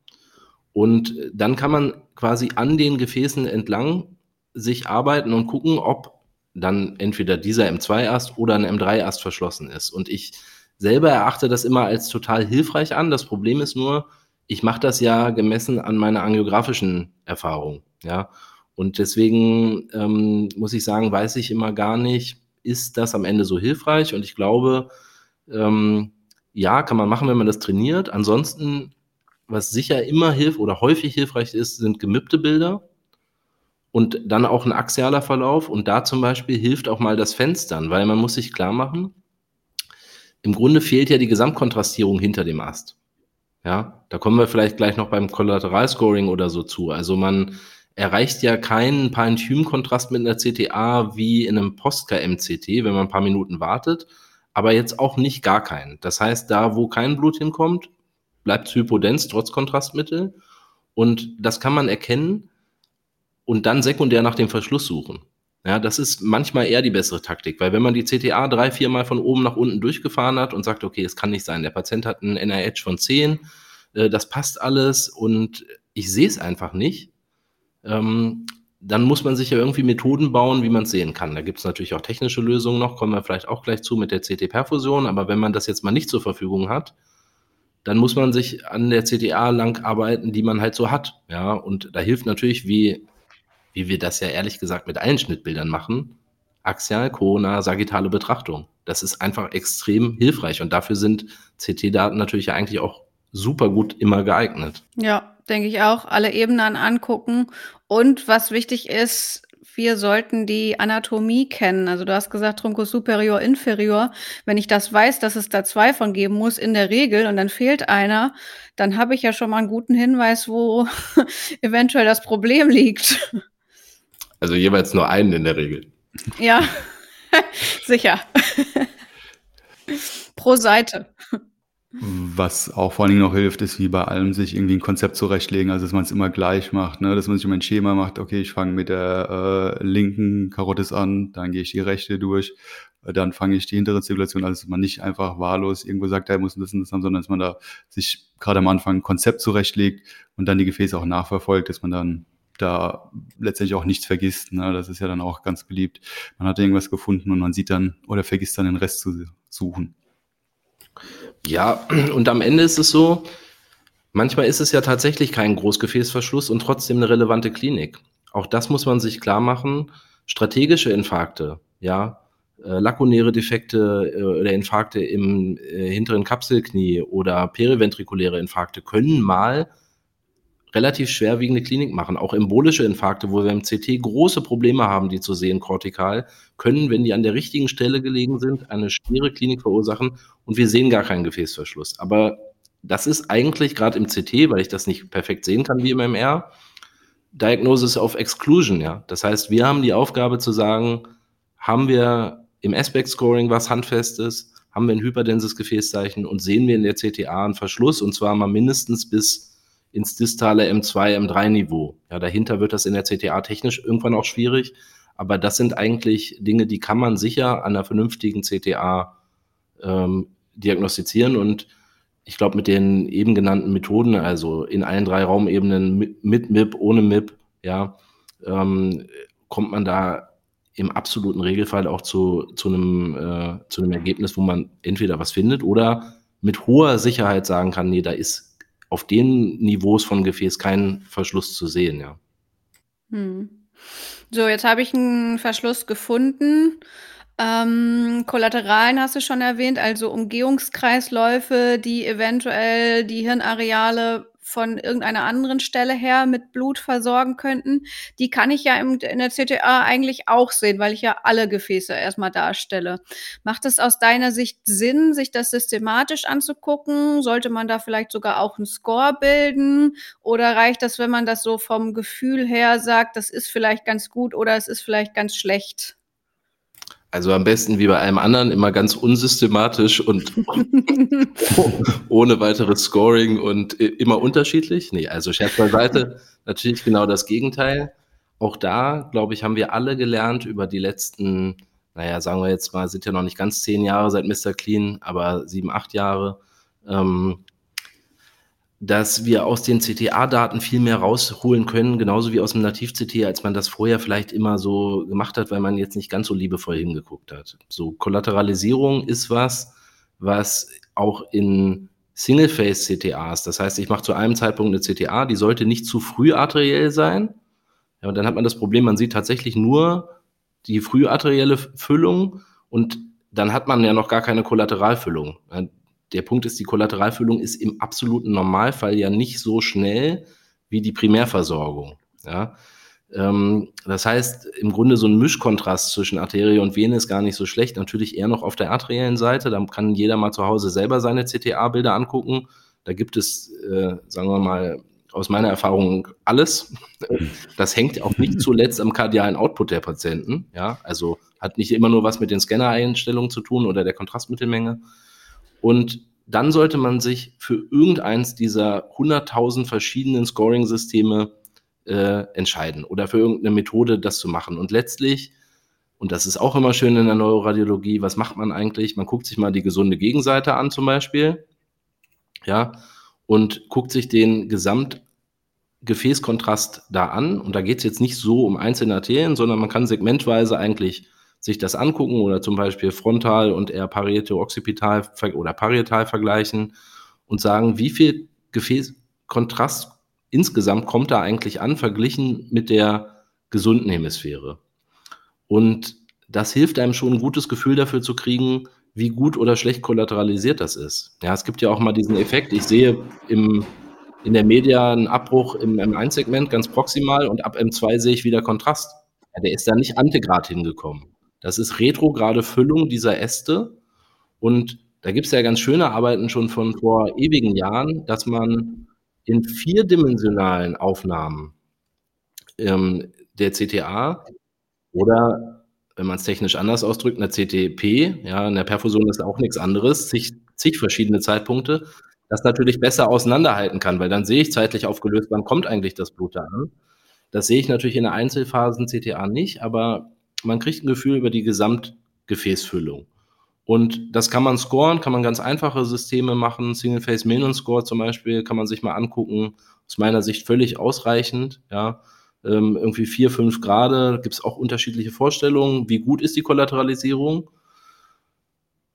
Und dann kann man quasi an den Gefäßen entlang sich arbeiten und gucken, ob dann entweder dieser M2-Ast oder ein M3-Ast verschlossen ist. Und ich selber erachte das immer als total hilfreich an. Das Problem ist nur, ich mache das ja gemessen an meiner angiografischen Erfahrung. Ja. Und deswegen ähm, muss ich sagen, weiß ich immer gar nicht, ist das am Ende so hilfreich? Und ich glaube, ähm, ja, kann man machen, wenn man das trainiert. Ansonsten, was sicher immer hilft oder häufig hilfreich ist, sind gemippte Bilder. und dann auch ein axialer Verlauf. Und da zum Beispiel hilft auch mal das Fenstern, weil man muss sich klar machen, im Grunde fehlt ja die Gesamtkontrastierung hinter dem Ast. Ja, da kommen wir vielleicht gleich noch beim Kollateralscoring oder so zu. Also man erreicht ja keinen Parenchym-Kontrast mit einer CTA wie in einem Postka-MCT, wenn man ein paar Minuten wartet, aber jetzt auch nicht gar keinen. Das heißt, da, wo kein Blut hinkommt, bleibt es hypodens trotz Kontrastmittel. Und das kann man erkennen und dann sekundär nach dem Verschluss suchen. Ja, das ist manchmal eher die bessere Taktik, weil wenn man die CTA drei, vier Mal von oben nach unten durchgefahren hat und sagt, okay, es kann nicht sein, der Patient hat einen NIH von 10, äh, das passt alles und ich sehe es einfach nicht, ähm, dann muss man sich ja irgendwie Methoden bauen, wie man es sehen kann. Da gibt es natürlich auch technische Lösungen noch, kommen wir vielleicht auch gleich zu mit der CT-Perfusion, aber wenn man das jetzt mal nicht zur Verfügung hat, dann muss man sich an der CTA lang arbeiten, die man halt so hat. Ja, und da hilft natürlich, wie wie wir das ja ehrlich gesagt mit allen Schnittbildern machen, axial, Corona, sagittale Betrachtung. Das ist einfach extrem hilfreich und dafür sind CT-Daten natürlich eigentlich auch super gut immer geeignet. Ja, denke ich auch. Alle Ebenen angucken und was wichtig ist, wir sollten die Anatomie kennen. Also du hast gesagt, Truncus superior, inferior. Wenn ich das weiß, dass es da zwei von geben muss in der Regel und dann fehlt einer, dann habe ich ja schon mal einen guten Hinweis, wo eventuell das Problem liegt. Also jeweils nur einen in der Regel. Ja, sicher. Pro Seite. Was auch vor allen Dingen noch hilft, ist wie bei allem sich irgendwie ein Konzept zurechtlegen, also dass man es immer gleich macht, ne? dass man sich immer ein Schema macht, okay, ich fange mit der äh, linken Karotis an, dann gehe ich die rechte durch, äh, dann fange ich die hintere Zirkulation, also dass man nicht einfach wahllos irgendwo sagt, er muss das und das haben, sondern dass man da sich gerade am Anfang ein Konzept zurechtlegt und dann die Gefäße auch nachverfolgt, dass man dann da letztendlich auch nichts vergisst. Ne? Das ist ja dann auch ganz beliebt. Man hat irgendwas gefunden und man sieht dann oder vergisst dann den Rest zu suchen. Ja, und am Ende ist es so, manchmal ist es ja tatsächlich kein Großgefäßverschluss und trotzdem eine relevante Klinik. Auch das muss man sich klar machen. Strategische Infarkte, ja, äh, lakunäre Defekte äh, oder Infarkte im äh, hinteren Kapselknie oder periventrikuläre Infarkte können mal relativ schwerwiegende Klinik machen. Auch embolische Infarkte, wo wir im CT große Probleme haben, die zu sehen, kortikal, können, wenn die an der richtigen Stelle gelegen sind, eine schwere Klinik verursachen und wir sehen gar keinen Gefäßverschluss. Aber das ist eigentlich gerade im CT, weil ich das nicht perfekt sehen kann wie im MR, Diagnosis of Exclusion, ja. Das heißt, wir haben die Aufgabe zu sagen, haben wir im Aspect-Scoring was Handfestes, haben wir ein hyperdenses Gefäßzeichen und sehen wir in der CTA einen Verschluss und zwar mal mindestens bis ins distale M2, M3-Niveau. Ja, dahinter wird das in der CTA technisch irgendwann auch schwierig, aber das sind eigentlich Dinge, die kann man sicher an einer vernünftigen CTA ähm, diagnostizieren und ich glaube, mit den eben genannten Methoden, also in allen drei Raumebenen mit, MIP, ohne MIP, ja, ähm, kommt man da im absoluten Regelfall auch zu, zu, einem, äh, zu einem Ergebnis, wo man entweder was findet oder mit hoher Sicherheit sagen kann, nee, da ist auf den Niveaus von Gefäß keinen Verschluss zu sehen, ja. Hm. So, jetzt habe ich einen Verschluss gefunden. Ähm, Kollateralen hast du schon erwähnt, also Umgehungskreisläufe, die eventuell die Hirnareale von irgendeiner anderen Stelle her mit Blut versorgen könnten, die kann ich ja in der CTA eigentlich auch sehen, weil ich ja alle Gefäße erstmal darstelle. Macht es aus deiner Sicht Sinn, sich das systematisch anzugucken? Sollte man da vielleicht sogar auch einen Score bilden? Oder reicht das, wenn man das so vom Gefühl her sagt, das ist vielleicht ganz gut oder es ist vielleicht ganz schlecht? Also am besten wie bei allem anderen immer ganz unsystematisch und ohne weiteres Scoring und immer unterschiedlich. Nee, also Scherz beiseite, natürlich genau das Gegenteil. Auch da, glaube ich, haben wir alle gelernt über die letzten, naja, sagen wir jetzt mal, sind ja noch nicht ganz zehn Jahre seit Mr. Clean, aber sieben, acht Jahre, ähm, dass wir aus den CTA-Daten viel mehr rausholen können, genauso wie aus dem Nativ-CT, als man das vorher vielleicht immer so gemacht hat, weil man jetzt nicht ganz so liebevoll hingeguckt hat. So, Kollateralisierung ist was, was auch in Single-Phase-CTAs, das heißt, ich mache zu einem Zeitpunkt eine CTA, die sollte nicht zu früh arteriell sein. Ja, und dann hat man das Problem, man sieht tatsächlich nur die früharterielle Füllung und dann hat man ja noch gar keine Kollateralfüllung der Punkt ist, die Kollateralfüllung ist im absoluten Normalfall ja nicht so schnell wie die Primärversorgung. Ja? Ähm, das heißt, im Grunde so ein Mischkontrast zwischen Arterie und Vene ist gar nicht so schlecht. Natürlich eher noch auf der arteriellen Seite. Da kann jeder mal zu Hause selber seine CTA-Bilder angucken. Da gibt es, äh, sagen wir mal, aus meiner Erfahrung alles. Das hängt auch nicht zuletzt am kardialen Output der Patienten. Ja, also hat nicht immer nur was mit den Scanner-Einstellungen zu tun oder der Kontrastmittelmenge. Und dann sollte man sich für irgendeins dieser 100.000 verschiedenen Scoring-Systeme äh, entscheiden oder für irgendeine Methode das zu machen. Und letztlich, und das ist auch immer schön in der Neuroradiologie, was macht man eigentlich? Man guckt sich mal die gesunde Gegenseite an zum Beispiel, ja, und guckt sich den Gesamtgefäßkontrast da an. Und da geht es jetzt nicht so um einzelne Arterien, sondern man kann segmentweise eigentlich sich das angucken oder zum Beispiel frontal und eher parieto-occipital oder parietal vergleichen und sagen, wie viel Gefäßkontrast insgesamt kommt da eigentlich an, verglichen mit der gesunden Hemisphäre. Und das hilft einem schon ein gutes Gefühl dafür zu kriegen, wie gut oder schlecht kollateralisiert das ist. Ja, es gibt ja auch mal diesen Effekt, ich sehe im, in der Media einen Abbruch im M1-Segment ganz proximal und ab M2 sehe ich wieder Kontrast. Ja, der ist da nicht antegrad hingekommen. Das ist retrograde Füllung dieser Äste. Und da gibt es ja ganz schöne Arbeiten schon von vor ewigen Jahren, dass man in vierdimensionalen Aufnahmen ähm, der CTA oder, wenn man es technisch anders ausdrückt, einer CTP, ja, in der Perfusion ist auch nichts anderes, zig, zig verschiedene Zeitpunkte, das natürlich besser auseinanderhalten kann, weil dann sehe ich zeitlich aufgelöst, wann kommt eigentlich das Blut da an. Das sehe ich natürlich in der Einzelphasen CTA nicht, aber man kriegt ein Gefühl über die Gesamtgefäßfüllung. Und das kann man scoren, kann man ganz einfache Systeme machen. Single-Phase-Menon-Score zum Beispiel kann man sich mal angucken. Aus meiner Sicht völlig ausreichend. Ja, ähm, irgendwie vier, fünf Grad. Gibt es auch unterschiedliche Vorstellungen. Wie gut ist die Kollateralisierung?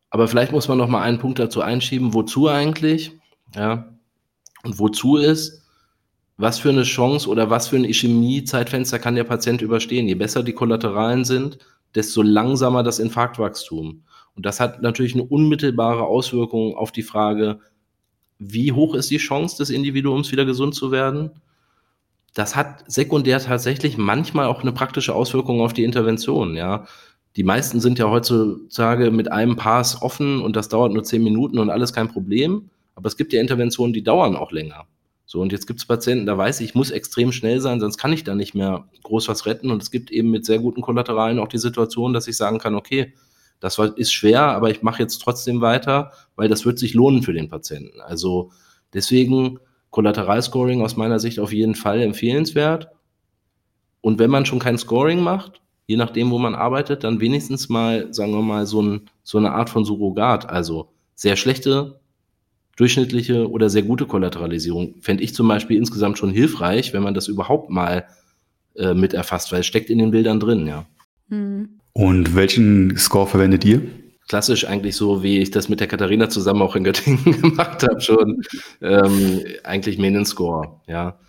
Aber vielleicht muss man noch mal einen Punkt dazu einschieben. Wozu eigentlich? Ja, und wozu ist, was für eine Chance oder was für ein Ischämie-Zeitfenster kann der Patient überstehen? Je besser die Kollateralen sind, desto langsamer das Infarktwachstum. Und das hat natürlich eine unmittelbare Auswirkung auf die Frage, wie hoch ist die Chance des Individuums wieder gesund zu werden? Das hat sekundär tatsächlich manchmal auch eine praktische Auswirkung auf die Intervention, ja. Die meisten sind ja heutzutage mit einem Pass offen und das dauert nur zehn Minuten und alles kein Problem. Aber es gibt ja Interventionen, die dauern auch länger. So, und jetzt gibt es Patienten, da weiß ich, ich muss extrem schnell sein, sonst kann ich da nicht mehr groß was retten. Und es gibt eben mit sehr guten Kollateralen auch die Situation, dass ich sagen kann, okay, das ist schwer, aber ich mache jetzt trotzdem weiter, weil das wird sich lohnen für den Patienten. Also deswegen Kollateralscoring aus meiner Sicht auf jeden Fall empfehlenswert. Und wenn man schon kein Scoring macht, je nachdem, wo man arbeitet, dann wenigstens mal, sagen wir mal, so, ein, so eine Art von Surrogat. Also sehr schlechte, durchschnittliche oder sehr gute Kollateralisierung fände ich zum Beispiel insgesamt schon hilfreich, wenn man das überhaupt mal äh, mit erfasst, weil es steckt in den Bildern drin, ja. Mhm. Und welchen Score verwendet ihr? Klassisch eigentlich so, wie ich das mit der Katharina zusammen auch in Göttingen gemacht habe, schon ähm, eigentlich Menen-Score, ja.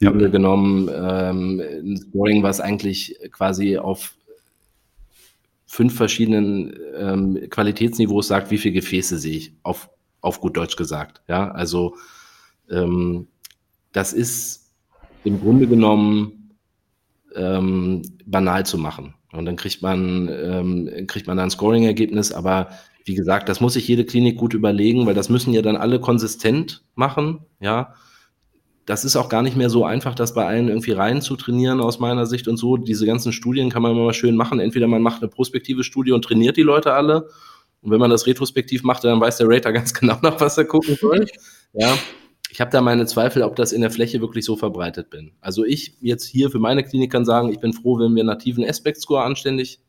Ja. Grunde genommen ähm, ein Scoring, was eigentlich quasi auf fünf verschiedenen ähm, Qualitätsniveaus sagt, wie viele Gefäße sehe ich, auf, auf gut Deutsch gesagt. Ja, also ähm, das ist im Grunde genommen ähm, banal zu machen. Und dann kriegt man, ähm, kriegt man ein Scoring-Ergebnis, aber wie gesagt, das muss sich jede Klinik gut überlegen, weil das müssen ja dann alle konsistent machen, ja. Das ist auch gar nicht mehr so einfach, das bei allen irgendwie rein zu trainieren aus meiner Sicht und so. Diese ganzen Studien kann man immer schön machen. Entweder man macht eine prospektive Studie und trainiert die Leute alle. Und wenn man das retrospektiv macht, dann weiß der Rater ganz genau nach, was er gucken soll. Ja, ich habe da meine Zweifel, ob das in der Fläche wirklich so verbreitet bin. Also ich jetzt hier für meine Klinik kann sagen, ich bin froh, wenn wir nativen Aspect-Score anständig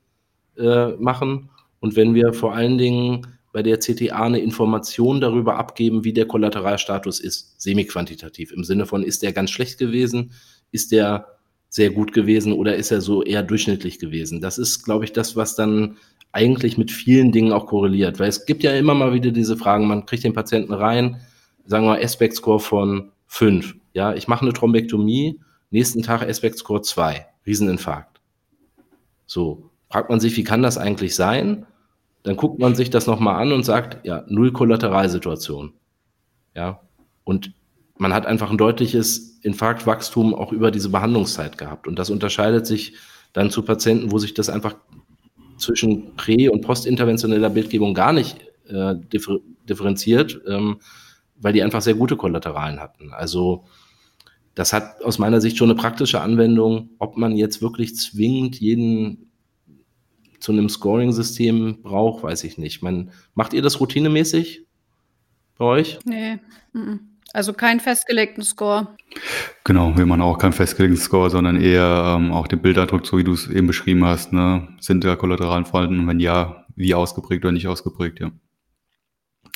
äh, machen und wenn wir vor allen Dingen bei der CTA eine Information darüber abgeben, wie der Kollateralstatus ist, semi-quantitativ. Im Sinne von, ist der ganz schlecht gewesen, ist der sehr gut gewesen oder ist er so eher durchschnittlich gewesen? Das ist, glaube ich, das, was dann eigentlich mit vielen Dingen auch korreliert. Weil es gibt ja immer mal wieder diese Fragen, man kriegt den Patienten rein, sagen wir mal, Aspect-Score von 5. Ja, ich mache eine Thrombektomie, nächsten Tag Aspect-Score 2, Rieseninfarkt. So, fragt man sich, wie kann das eigentlich sein? Dann guckt man sich das nochmal an und sagt, ja, null Kollateralsituation. Ja, und man hat einfach ein deutliches Infarktwachstum auch über diese Behandlungszeit gehabt. Und das unterscheidet sich dann zu Patienten, wo sich das einfach zwischen prä- und postinterventioneller Bildgebung gar nicht äh, differ differenziert, ähm, weil die einfach sehr gute Kollateralen hatten. Also das hat aus meiner Sicht schon eine praktische Anwendung. Ob man jetzt wirklich zwingend jeden zu einem Scoring-System braucht, weiß ich nicht. Man, macht ihr das routinemäßig bei euch? Nee. Also keinen festgelegten Score. Genau, wir machen auch keinen festgelegten Score, sondern eher ähm, auch den Bildeindruck, so wie du es eben beschrieben hast. Ne? Sind da kollateralen Falten? Wenn ja, wie ausgeprägt oder nicht ausgeprägt, ja.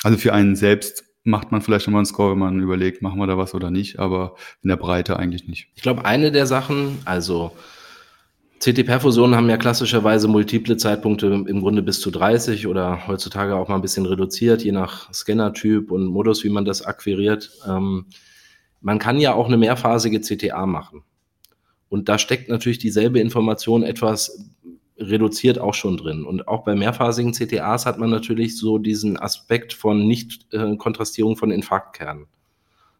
Also für einen selbst macht man vielleicht nochmal einen Score, wenn man überlegt, machen wir da was oder nicht, aber in der Breite eigentlich nicht. Ich glaube, eine der Sachen, also CT-Perfusionen haben ja klassischerweise multiple Zeitpunkte im Grunde bis zu 30 oder heutzutage auch mal ein bisschen reduziert, je nach Scannertyp und Modus, wie man das akquiriert. Ähm, man kann ja auch eine mehrphasige CTA machen. Und da steckt natürlich dieselbe Information etwas reduziert auch schon drin. Und auch bei mehrphasigen CTAs hat man natürlich so diesen Aspekt von Nicht-Kontrastierung von Infarktkernen.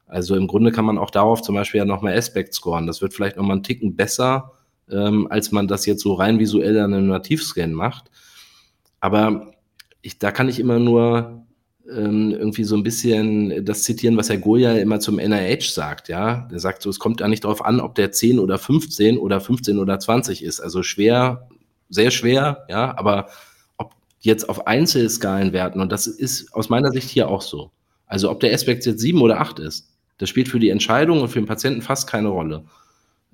Also im Grunde kann man auch darauf zum Beispiel ja nochmal Aspect scoren. Das wird vielleicht nochmal einen Ticken besser, ähm, als man das jetzt so rein visuell an einem Nativscan macht. Aber ich, da kann ich immer nur ähm, irgendwie so ein bisschen das zitieren, was Herr Goya immer zum NIH sagt, ja. Der sagt so, es kommt ja nicht darauf an, ob der 10 oder 15 oder 15 oder 20 ist. Also schwer, sehr schwer, ja, aber ob jetzt auf Einzelscalenwerten, und das ist aus meiner Sicht hier auch so. Also ob der Aspekt jetzt 7 oder 8 ist, das spielt für die Entscheidung und für den Patienten fast keine Rolle.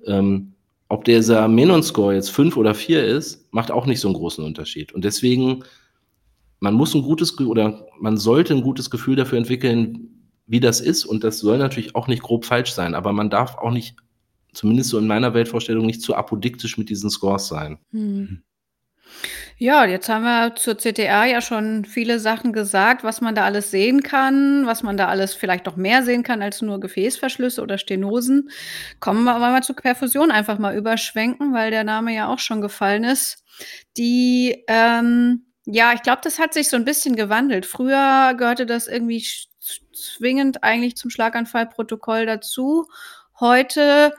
Ähm, ob dieser Menon-Score jetzt 5 oder 4 ist, macht auch nicht so einen großen Unterschied. Und deswegen man muss ein gutes oder man sollte ein gutes Gefühl dafür entwickeln, wie das ist. Und das soll natürlich auch nicht grob falsch sein, aber man darf auch nicht, zumindest so in meiner Weltvorstellung, nicht zu apodiktisch mit diesen Scores sein. Hm. Ja, jetzt haben wir zur CTA ja schon viele Sachen gesagt, was man da alles sehen kann, was man da alles vielleicht noch mehr sehen kann als nur Gefäßverschlüsse oder Stenosen. Kommen wir aber mal zur Perfusion einfach mal überschwenken, weil der Name ja auch schon gefallen ist. Die ähm, ja, ich glaube, das hat sich so ein bisschen gewandelt. Früher gehörte das irgendwie zwingend eigentlich zum Schlaganfallprotokoll dazu. Heute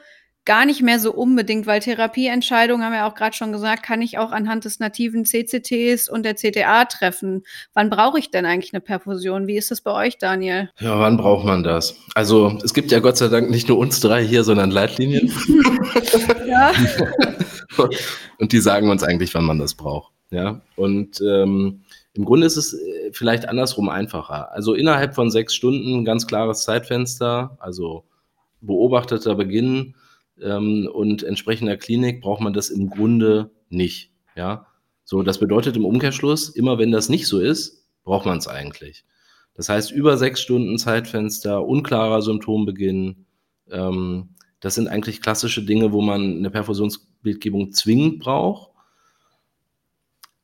gar nicht mehr so unbedingt, weil Therapieentscheidungen, haben wir auch gerade schon gesagt, kann ich auch anhand des nativen CCTs und der CTA treffen. Wann brauche ich denn eigentlich eine Perfusion? Wie ist das bei euch, Daniel? Ja, wann braucht man das? Also es gibt ja Gott sei Dank nicht nur uns drei hier, sondern Leitlinien. ja. und die sagen uns eigentlich, wann man das braucht. Ja, und ähm, im Grunde ist es äh, vielleicht andersrum einfacher. Also innerhalb von sechs Stunden ganz klares Zeitfenster, also beobachteter Beginn ähm, und entsprechender Klinik braucht man das im Grunde nicht. Ja, so das bedeutet im Umkehrschluss, immer wenn das nicht so ist, braucht man es eigentlich. Das heißt, über sechs Stunden Zeitfenster, unklarer Symptombeginn, ähm, das sind eigentlich klassische Dinge, wo man eine Perfusionsbildgebung zwingend braucht.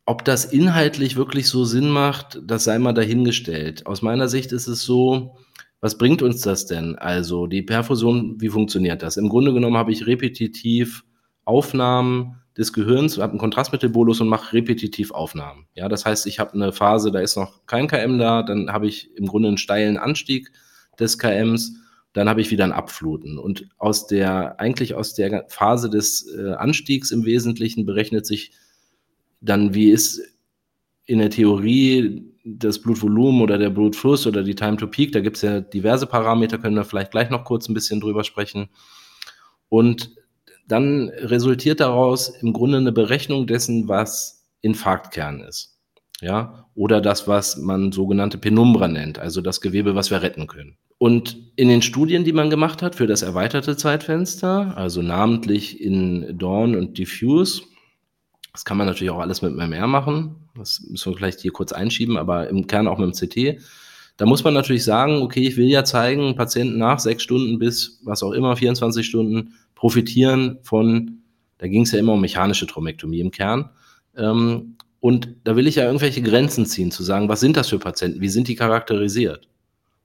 Ob das inhaltlich wirklich so Sinn macht, das sei mal dahingestellt. Aus meiner Sicht ist es so, was bringt uns das denn? Also die Perfusion, wie funktioniert das? Im Grunde genommen habe ich repetitiv Aufnahmen des Gehirns, habe einen Kontrastmittelbolus und mache repetitiv Aufnahmen. Ja, das heißt, ich habe eine Phase, da ist noch kein KM da, dann habe ich im Grunde einen steilen Anstieg des KMs, dann habe ich wieder ein Abfluten. Und aus der, eigentlich aus der Phase des äh, Anstiegs im Wesentlichen berechnet sich dann, wie ist in der Theorie das Blutvolumen oder der Blutfluss oder die Time to Peak, da gibt es ja diverse Parameter, können wir vielleicht gleich noch kurz ein bisschen drüber sprechen. Und dann resultiert daraus im Grunde eine Berechnung dessen, was Infarktkern ist. Ja, oder das, was man sogenannte Penumbra nennt, also das Gewebe, was wir retten können. Und in den Studien, die man gemacht hat für das erweiterte Zeitfenster, also namentlich in Dawn und Diffuse, das kann man natürlich auch alles mit MMR machen. Das müssen wir vielleicht hier kurz einschieben, aber im Kern auch mit dem CT. Da muss man natürlich sagen, okay, ich will ja zeigen, Patienten nach sechs Stunden bis was auch immer, 24 Stunden, profitieren von, da ging es ja immer um mechanische Thrombektomie im Kern. Ähm, und da will ich ja irgendwelche Grenzen ziehen, zu sagen, was sind das für Patienten, wie sind die charakterisiert?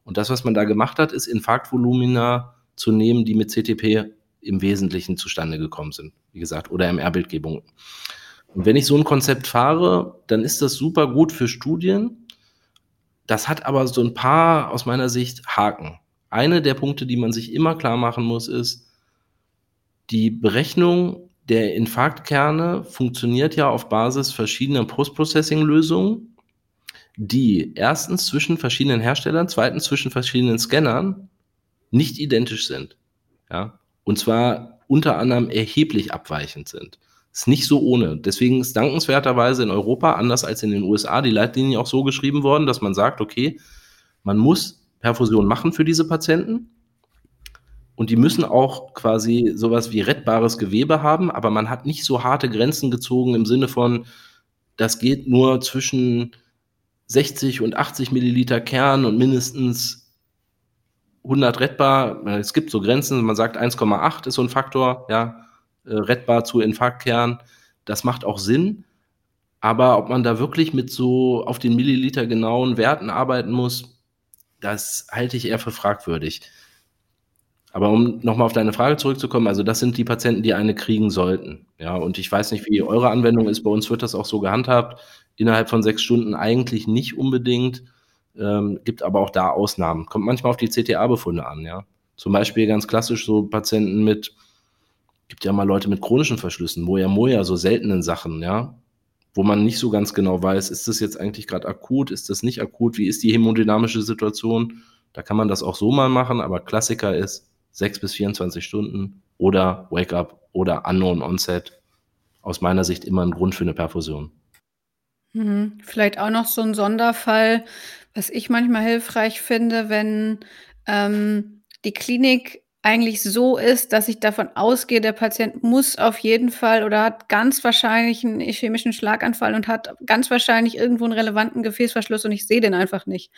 Und das, was man da gemacht hat, ist Infarktvolumina zu nehmen, die mit CTP im Wesentlichen zustande gekommen sind, wie gesagt, oder MR-Bildgebung. Und wenn ich so ein Konzept fahre, dann ist das super gut für Studien. Das hat aber so ein paar aus meiner Sicht Haken. eine der Punkte, die man sich immer klar machen muss, ist, die Berechnung der Infarktkerne funktioniert ja auf Basis verschiedener Post-Processing-Lösungen, die erstens zwischen verschiedenen Herstellern, zweitens zwischen verschiedenen Scannern nicht identisch sind. Ja? Und zwar unter anderem erheblich abweichend sind. Ist nicht so ohne. Deswegen ist dankenswerterweise in Europa, anders als in den USA, die Leitlinie auch so geschrieben worden, dass man sagt, okay, man muss Perfusion machen für diese Patienten. Und die müssen auch quasi sowas wie rettbares Gewebe haben, aber man hat nicht so harte Grenzen gezogen im Sinne von, das geht nur zwischen 60 und 80 Milliliter Kern und mindestens 100 rettbar. Es gibt so Grenzen, man sagt 1,8 ist so ein Faktor, ja, rettbar zu Infarktkern. Das macht auch Sinn. Aber ob man da wirklich mit so auf den Milliliter genauen Werten arbeiten muss, das halte ich eher für fragwürdig. Aber um nochmal auf deine Frage zurückzukommen, also das sind die Patienten, die eine kriegen sollten. Ja, und ich weiß nicht, wie eure Anwendung ist. Bei uns wird das auch so gehandhabt. Innerhalb von sechs Stunden eigentlich nicht unbedingt. Ähm, gibt aber auch da Ausnahmen. Kommt manchmal auf die CTA-Befunde an, ja. Zum Beispiel ganz klassisch so Patienten mit, gibt ja mal Leute mit chronischen Verschlüssen, Moja Moja, so seltenen Sachen, ja wo man nicht so ganz genau weiß, ist das jetzt eigentlich gerade akut, ist das nicht akut, wie ist die hämodynamische Situation. Da kann man das auch so mal machen, aber Klassiker ist 6 bis 24 Stunden oder Wake-up oder Unknown Onset. Aus meiner Sicht immer ein Grund für eine Perfusion. Mhm. Vielleicht auch noch so ein Sonderfall, was ich manchmal hilfreich finde, wenn ähm, die Klinik eigentlich so ist, dass ich davon ausgehe, der Patient muss auf jeden Fall oder hat ganz wahrscheinlich einen ischämischen Schlaganfall und hat ganz wahrscheinlich irgendwo einen relevanten Gefäßverschluss und ich sehe den einfach nicht.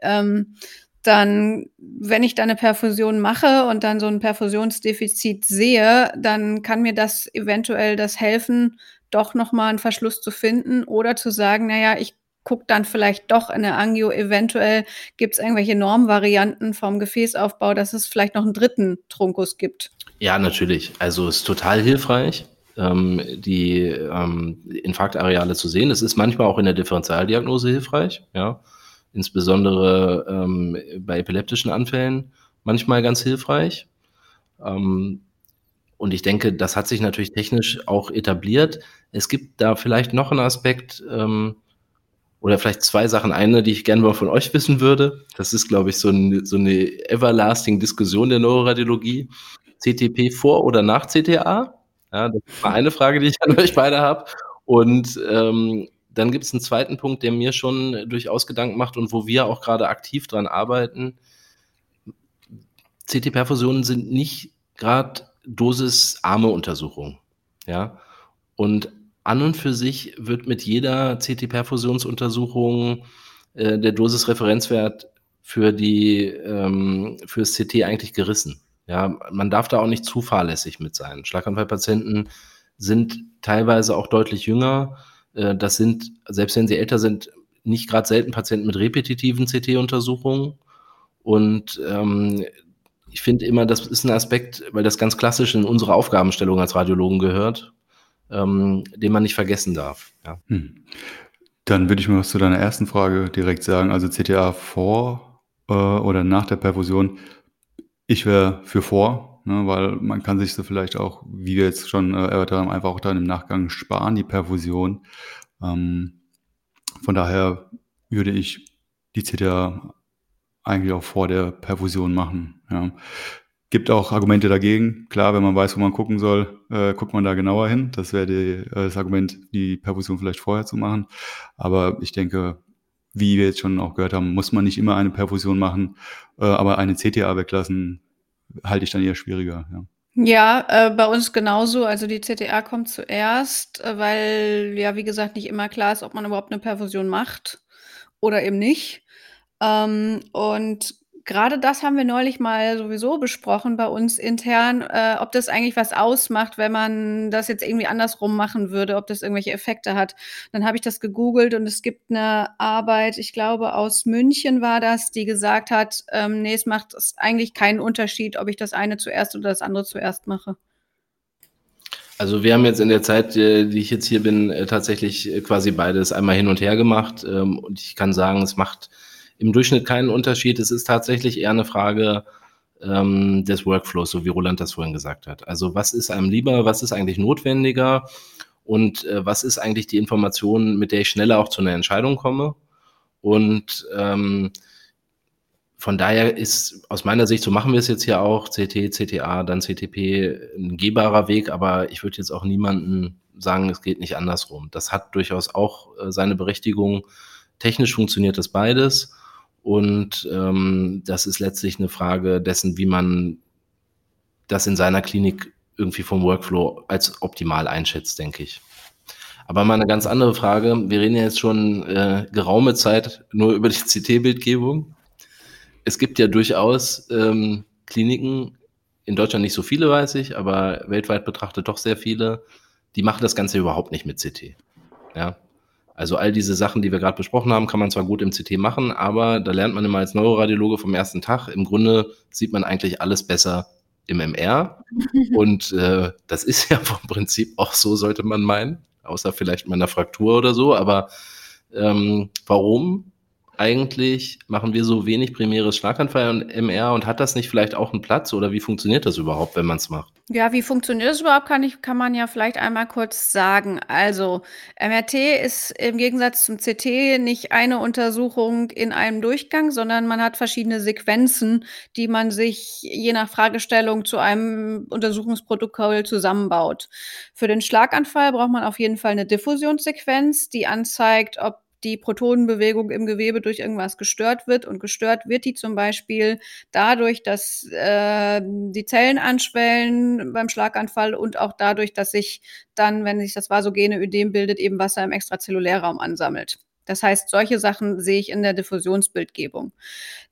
Ähm, dann, wenn ich da eine Perfusion mache und dann so ein Perfusionsdefizit sehe, dann kann mir das eventuell das helfen, doch nochmal einen Verschluss zu finden oder zu sagen, naja, ich guckt dann vielleicht doch in der Angio, eventuell gibt es irgendwelche Normvarianten vom Gefäßaufbau, dass es vielleicht noch einen dritten Trunkus gibt. Ja, natürlich. Also es ist total hilfreich, ähm, die ähm, Infarktareale zu sehen. Es ist manchmal auch in der Differentialdiagnose hilfreich, ja. Insbesondere ähm, bei epileptischen Anfällen manchmal ganz hilfreich. Ähm, und ich denke, das hat sich natürlich technisch auch etabliert. Es gibt da vielleicht noch einen Aspekt, ähm, oder vielleicht zwei Sachen. Eine, die ich gerne mal von euch wissen würde. Das ist, glaube ich, so, ein, so eine everlasting Diskussion der Neuroradiologie. CTP vor oder nach CTA? Ja, das ist mal eine Frage, die ich an euch beide habe. Und ähm, dann gibt es einen zweiten Punkt, der mir schon durchaus Gedanken macht und wo wir auch gerade aktiv dran arbeiten. CT-Perfusionen sind nicht gerade dosisarme Untersuchungen. Ja. Und an und für sich wird mit jeder CT-Perfusionsuntersuchung äh, der Dosisreferenzwert für die ähm, fürs CT eigentlich gerissen. Ja, man darf da auch nicht zu fahrlässig mit sein. Schlaganfallpatienten sind teilweise auch deutlich jünger. Äh, das sind, selbst wenn sie älter sind, nicht gerade selten Patienten mit repetitiven CT-Untersuchungen. Und ähm, ich finde immer, das ist ein Aspekt, weil das ganz klassisch in unsere Aufgabenstellung als Radiologen gehört ähm, den man nicht vergessen darf. Ja. Hm. Dann würde ich mal was zu deiner ersten Frage direkt sagen. Also CTA vor äh, oder nach der Perfusion. Ich wäre für vor, ne, weil man kann sich so vielleicht auch, wie wir jetzt schon äh, erörtert haben, einfach auch dann im Nachgang sparen, die Perfusion. Ähm, von daher würde ich die CTA eigentlich auch vor der Perfusion machen. Ja. Gibt auch Argumente dagegen. Klar, wenn man weiß, wo man gucken soll, äh, guckt man da genauer hin. Das wäre äh, das Argument, die Perfusion vielleicht vorher zu machen. Aber ich denke, wie wir jetzt schon auch gehört haben, muss man nicht immer eine Perfusion machen, äh, aber eine CTA weglassen, halte ich dann eher schwieriger. Ja. Ja, äh, bei uns genauso. Also die CTA kommt zuerst, äh, weil ja, wie gesagt, nicht immer klar ist, ob man überhaupt eine Perfusion macht oder eben nicht. Ähm, und gerade das haben wir neulich mal sowieso besprochen bei uns intern, äh, ob das eigentlich was ausmacht, wenn man das jetzt irgendwie andersrum machen würde, ob das irgendwelche Effekte hat. Dann habe ich das gegoogelt und es gibt eine Arbeit, ich glaube aus München war das, die gesagt hat, ähm, nee, es macht eigentlich keinen Unterschied, ob ich das eine zuerst oder das andere zuerst mache. Also wir haben jetzt in der Zeit, äh, die ich jetzt hier bin, äh, tatsächlich äh, quasi beides einmal hin und her gemacht. Ähm, und ich kann sagen, es macht im Durchschnitt keinen Unterschied. Es ist tatsächlich eher eine Frage ähm, des Workflows, so wie Roland das vorhin gesagt hat. Also was ist einem lieber, was ist eigentlich notwendiger und äh, was ist eigentlich die Information, mit der ich schneller auch zu einer Entscheidung komme? Und ähm, von daher ist aus meiner Sicht, so machen wir es jetzt hier auch, CT, CTA, dann CTP, ein gehbarer Weg, aber ich würde jetzt auch niemanden sagen, es geht nicht andersrum. Das hat durchaus auch äh, seine Berechtigung. Technisch funktioniert das beides und ähm, das ist letztlich eine Frage dessen, wie man das in seiner Klinik irgendwie vom Workflow als optimal einschätzt, denke ich. Aber mal eine ganz andere Frage. Wir reden ja jetzt schon äh, geraume Zeit nur über die CT-Bildgebung es gibt ja durchaus ähm, Kliniken, in Deutschland nicht so viele, weiß ich, aber weltweit betrachtet doch sehr viele, die machen das Ganze überhaupt nicht mit CT. Ja. Also all diese Sachen, die wir gerade besprochen haben, kann man zwar gut im CT machen, aber da lernt man immer als Neuroradiologe vom ersten Tag, im Grunde sieht man eigentlich alles besser im MR. Und äh, das ist ja vom Prinzip auch so, sollte man meinen, außer vielleicht mal einer Fraktur oder so. Aber ähm, warum eigentlich machen wir so wenig primäres Schlaganfall und MR und hat das nicht vielleicht auch einen Platz oder wie funktioniert das überhaupt, wenn man es macht? Ja, wie funktioniert das überhaupt, kann, ich, kann man ja vielleicht einmal kurz sagen. Also MRT ist im Gegensatz zum CT nicht eine Untersuchung in einem Durchgang, sondern man hat verschiedene Sequenzen, die man sich je nach Fragestellung zu einem Untersuchungsprotokoll zusammenbaut. Für den Schlaganfall braucht man auf jeden Fall eine Diffusionssequenz, die anzeigt, ob die Protonenbewegung im Gewebe durch irgendwas gestört wird. Und gestört wird die zum Beispiel dadurch, dass äh, die Zellen anschwellen beim Schlaganfall und auch dadurch, dass sich dann, wenn sich das vasogene Ödem bildet, eben Wasser im Extrazellulärraum ansammelt. Das heißt, solche Sachen sehe ich in der Diffusionsbildgebung.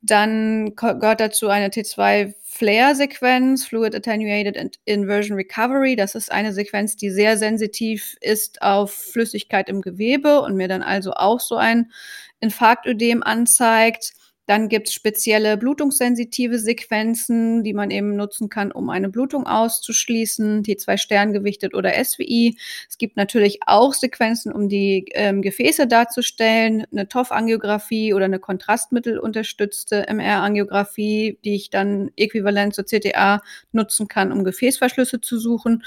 Dann gehört dazu eine T2 Flare-Sequenz, Fluid Attenuated Inversion Recovery. Das ist eine Sequenz, die sehr sensitiv ist auf Flüssigkeit im Gewebe und mir dann also auch so ein Infarktödem anzeigt. Dann gibt es spezielle blutungssensitive Sequenzen, die man eben nutzen kann, um eine Blutung auszuschließen, T2 Sterngewichtet oder SWI. Es gibt natürlich auch Sequenzen, um die ähm, Gefäße darzustellen, eine TOF-Angiografie oder eine kontrastmittelunterstützte MR-Angiografie, die ich dann äquivalent zur CTA nutzen kann, um Gefäßverschlüsse zu suchen.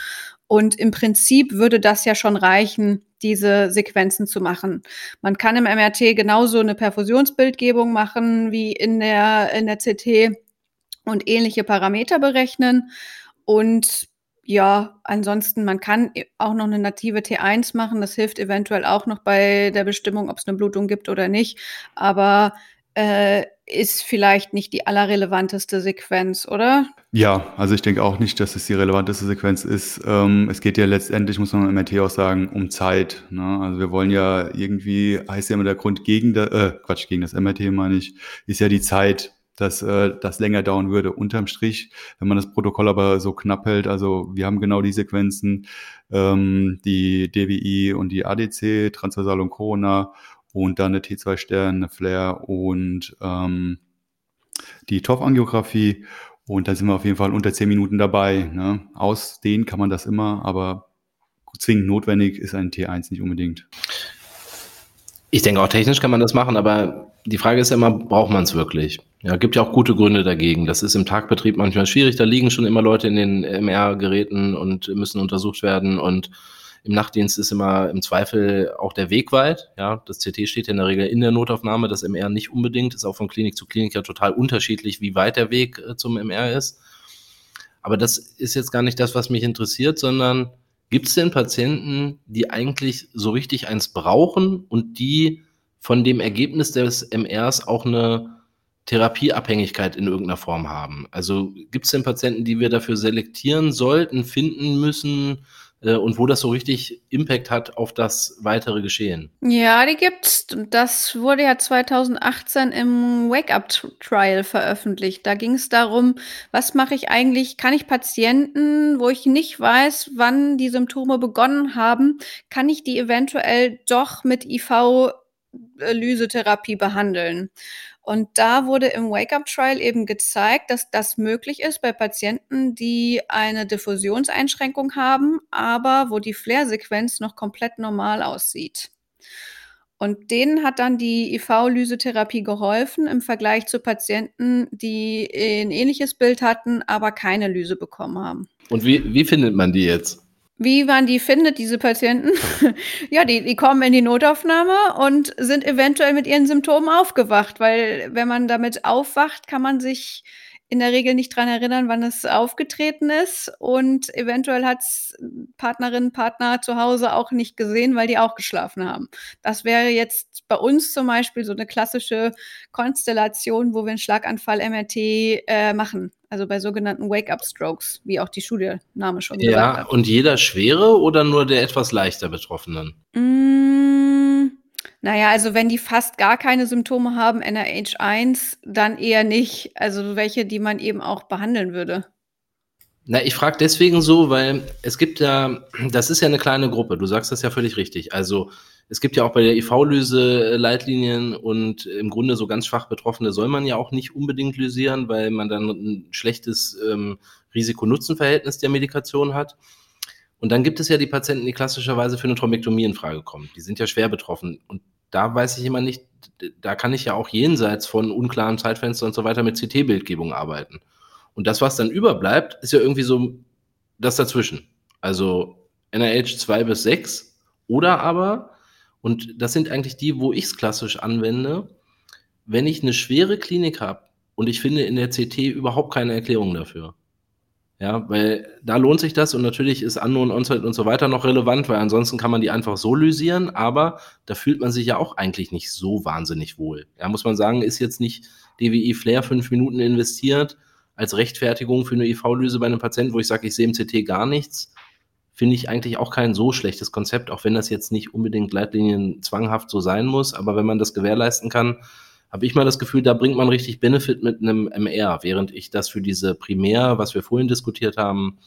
Und im Prinzip würde das ja schon reichen, diese Sequenzen zu machen. Man kann im MRT genauso eine Perfusionsbildgebung machen wie in der, in der CT und ähnliche Parameter berechnen. Und ja, ansonsten, man kann auch noch eine native T1 machen. Das hilft eventuell auch noch bei der Bestimmung, ob es eine Blutung gibt oder nicht. Aber äh, ist vielleicht nicht die allerrelevanteste Sequenz, oder? Ja, also ich denke auch nicht, dass es die relevanteste Sequenz ist. Ähm, es geht ja letztendlich, muss man im MRT auch sagen, um Zeit. Ne? Also wir wollen ja irgendwie, heißt ja immer der Grund gegen, der, äh, Quatsch, gegen das MRT meine ich, ist ja die Zeit, dass äh, das länger dauern würde, unterm Strich. Wenn man das Protokoll aber so knapp hält, also wir haben genau die Sequenzen, ähm, die DWI und die ADC, Transversal und Corona und dann eine T2-Stern, eine Flare und ähm, die TOF-Angiografie. Und da sind wir auf jeden Fall unter zehn Minuten dabei. Ne? Ausdehnen kann man das immer, aber zwingend notwendig ist ein T1 nicht unbedingt. Ich denke auch technisch kann man das machen, aber die Frage ist ja immer, braucht man es wirklich? Ja, gibt ja auch gute Gründe dagegen. Das ist im Tagbetrieb manchmal schwierig. Da liegen schon immer Leute in den MR-Geräten und müssen untersucht werden und im Nachtdienst ist immer im Zweifel auch der Weg weit. Ja, das CT steht ja in der Regel in der Notaufnahme, das MR nicht unbedingt. Ist auch von Klinik zu Klinik ja total unterschiedlich, wie weit der Weg äh, zum MR ist. Aber das ist jetzt gar nicht das, was mich interessiert, sondern gibt es denn Patienten, die eigentlich so richtig eins brauchen und die von dem Ergebnis des MRs auch eine Therapieabhängigkeit in irgendeiner Form haben? Also gibt es denn Patienten, die wir dafür selektieren sollten, finden müssen? Äh, und wo das so richtig Impact hat auf das weitere Geschehen. Ja, die gibt's. Das wurde ja 2018 im Wake-up-Trial veröffentlicht. Da ging es darum, was mache ich eigentlich, kann ich Patienten, wo ich nicht weiß, wann die Symptome begonnen haben, kann ich die eventuell doch mit IV-Lysetherapie behandeln? Und da wurde im Wake-up-Trial eben gezeigt, dass das möglich ist bei Patienten, die eine Diffusionseinschränkung haben, aber wo die Flare-Sequenz noch komplett normal aussieht. Und denen hat dann die IV-Lysetherapie geholfen im Vergleich zu Patienten, die ein ähnliches Bild hatten, aber keine Lyse bekommen haben. Und wie, wie findet man die jetzt? Wie man die findet, diese Patienten? ja, die, die kommen in die Notaufnahme und sind eventuell mit ihren Symptomen aufgewacht, weil wenn man damit aufwacht, kann man sich in der Regel nicht dran erinnern, wann es aufgetreten ist. Und eventuell hat es Partnerinnen, Partner zu Hause auch nicht gesehen, weil die auch geschlafen haben. Das wäre jetzt bei uns zum Beispiel so eine klassische Konstellation, wo wir einen Schlaganfall-MRT äh, machen. Also bei sogenannten Wake-up-Strokes, wie auch die Studienname schon ja, gesagt hat. Und jeder schwere oder nur der etwas leichter Betroffenen? Mmh, naja, also wenn die fast gar keine Symptome haben, NRH1, dann eher nicht. Also welche, die man eben auch behandeln würde. Na, ich frage deswegen so, weil es gibt ja, das ist ja eine kleine Gruppe, du sagst das ja völlig richtig. Also es gibt ja auch bei der IV-Lyse Leitlinien und im Grunde so ganz schwach Betroffene soll man ja auch nicht unbedingt lysieren, weil man dann ein schlechtes ähm, Risiko-Nutzen-Verhältnis der Medikation hat. Und dann gibt es ja die Patienten, die klassischerweise für eine Thrombektomie in Frage kommen. Die sind ja schwer betroffen. Und da weiß ich immer nicht, da kann ich ja auch jenseits von unklaren Zeitfenstern und so weiter mit CT-Bildgebung arbeiten. Und das, was dann überbleibt, ist ja irgendwie so das dazwischen. Also NIH 2 bis 6 oder aber und das sind eigentlich die, wo ich es klassisch anwende. Wenn ich eine schwere Klinik habe und ich finde in der CT überhaupt keine Erklärung dafür. Ja, weil da lohnt sich das und natürlich ist Unknown Onset und so weiter noch relevant, weil ansonsten kann man die einfach so lysieren, aber da fühlt man sich ja auch eigentlich nicht so wahnsinnig wohl. Ja, muss man sagen, ist jetzt nicht DWI Flair fünf Minuten investiert als Rechtfertigung für eine IV-Lyse bei einem Patienten, wo ich sage, ich sehe im CT gar nichts, finde ich eigentlich auch kein so schlechtes Konzept, auch wenn das jetzt nicht unbedingt Leitlinien zwanghaft so sein muss. Aber wenn man das gewährleisten kann, habe ich mal das Gefühl, da bringt man richtig Benefit mit einem MR, während ich das für diese Primär, was wir vorhin diskutiert haben,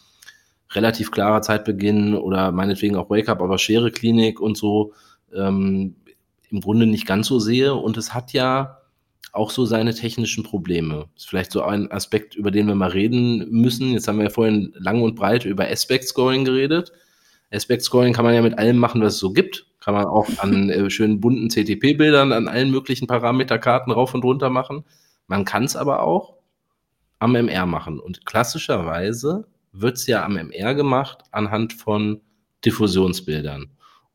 relativ klarer Zeitbeginn oder meinetwegen auch Wake-up, aber schwere Klinik und so ähm, im Grunde nicht ganz so sehe. Und es hat ja auch so seine technischen Probleme. Das ist vielleicht so ein Aspekt, über den wir mal reden müssen. Jetzt haben wir ja vorhin lang und breit über Aspect Scoring geredet. Aspect Scoring kann man ja mit allem machen, was es so gibt. Kann man auch an äh, schönen bunten CTP-Bildern, an allen möglichen Parameterkarten rauf und runter machen. Man kann es aber auch am MR machen. Und klassischerweise wird es ja am MR gemacht anhand von Diffusionsbildern.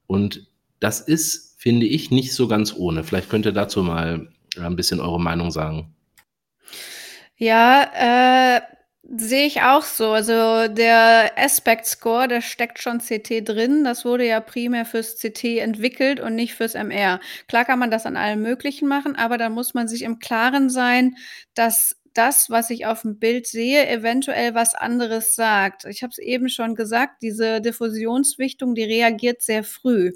Und das ist, finde ich, nicht so ganz ohne. Vielleicht könnt ihr dazu mal ein bisschen eure Meinung sagen. Ja, äh, sehe ich auch so. Also der Aspect Score, der steckt schon CT drin. Das wurde ja primär fürs CT entwickelt und nicht fürs MR. Klar kann man das an allem Möglichen machen, aber da muss man sich im Klaren sein, dass das, was ich auf dem Bild sehe, eventuell was anderes sagt. Ich habe es eben schon gesagt, diese Diffusionswichtung, die reagiert sehr früh.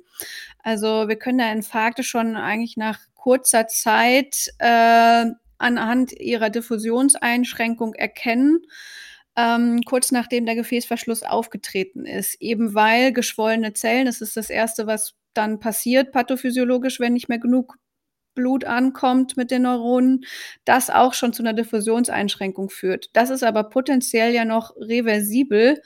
Also wir können da Infarkte schon eigentlich nach kurzer Zeit äh, anhand ihrer Diffusionseinschränkung erkennen, ähm, kurz nachdem der Gefäßverschluss aufgetreten ist. Eben weil geschwollene Zellen, das ist das Erste, was dann passiert, pathophysiologisch, wenn nicht mehr genug Blut ankommt mit den Neuronen, das auch schon zu einer Diffusionseinschränkung führt. Das ist aber potenziell ja noch reversibel,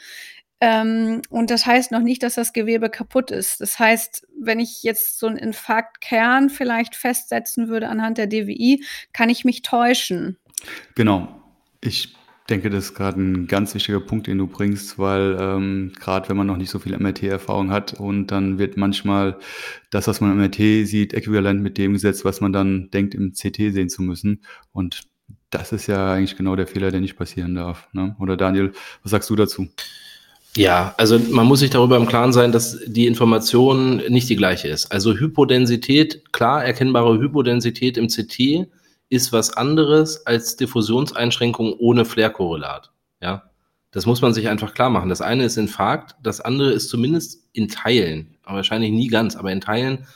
ähm, und das heißt noch nicht, dass das Gewebe kaputt ist. Das heißt, wenn ich jetzt so einen Infarktkern vielleicht festsetzen würde anhand der DWI, kann ich mich täuschen. Genau. Ich denke, das ist gerade ein ganz wichtiger Punkt, den du bringst, weil ähm, gerade wenn man noch nicht so viel MRT-Erfahrung hat und dann wird manchmal das, was man im MRT sieht, äquivalent mit dem gesetzt, was man dann denkt, im CT sehen zu müssen. Und das ist ja eigentlich genau der Fehler, der nicht passieren darf. Ne? Oder Daniel, was sagst du dazu? Ja, also man muss sich darüber im Klaren sein, dass die Information nicht die gleiche ist. Also Hypodensität, klar erkennbare Hypodensität im CT ist was anderes als Diffusionseinschränkung ohne Flair-Korrelat. Ja, das muss man sich einfach klar machen. Das eine ist Infarkt, das andere ist zumindest in Teilen, wahrscheinlich nie ganz, aber in Teilen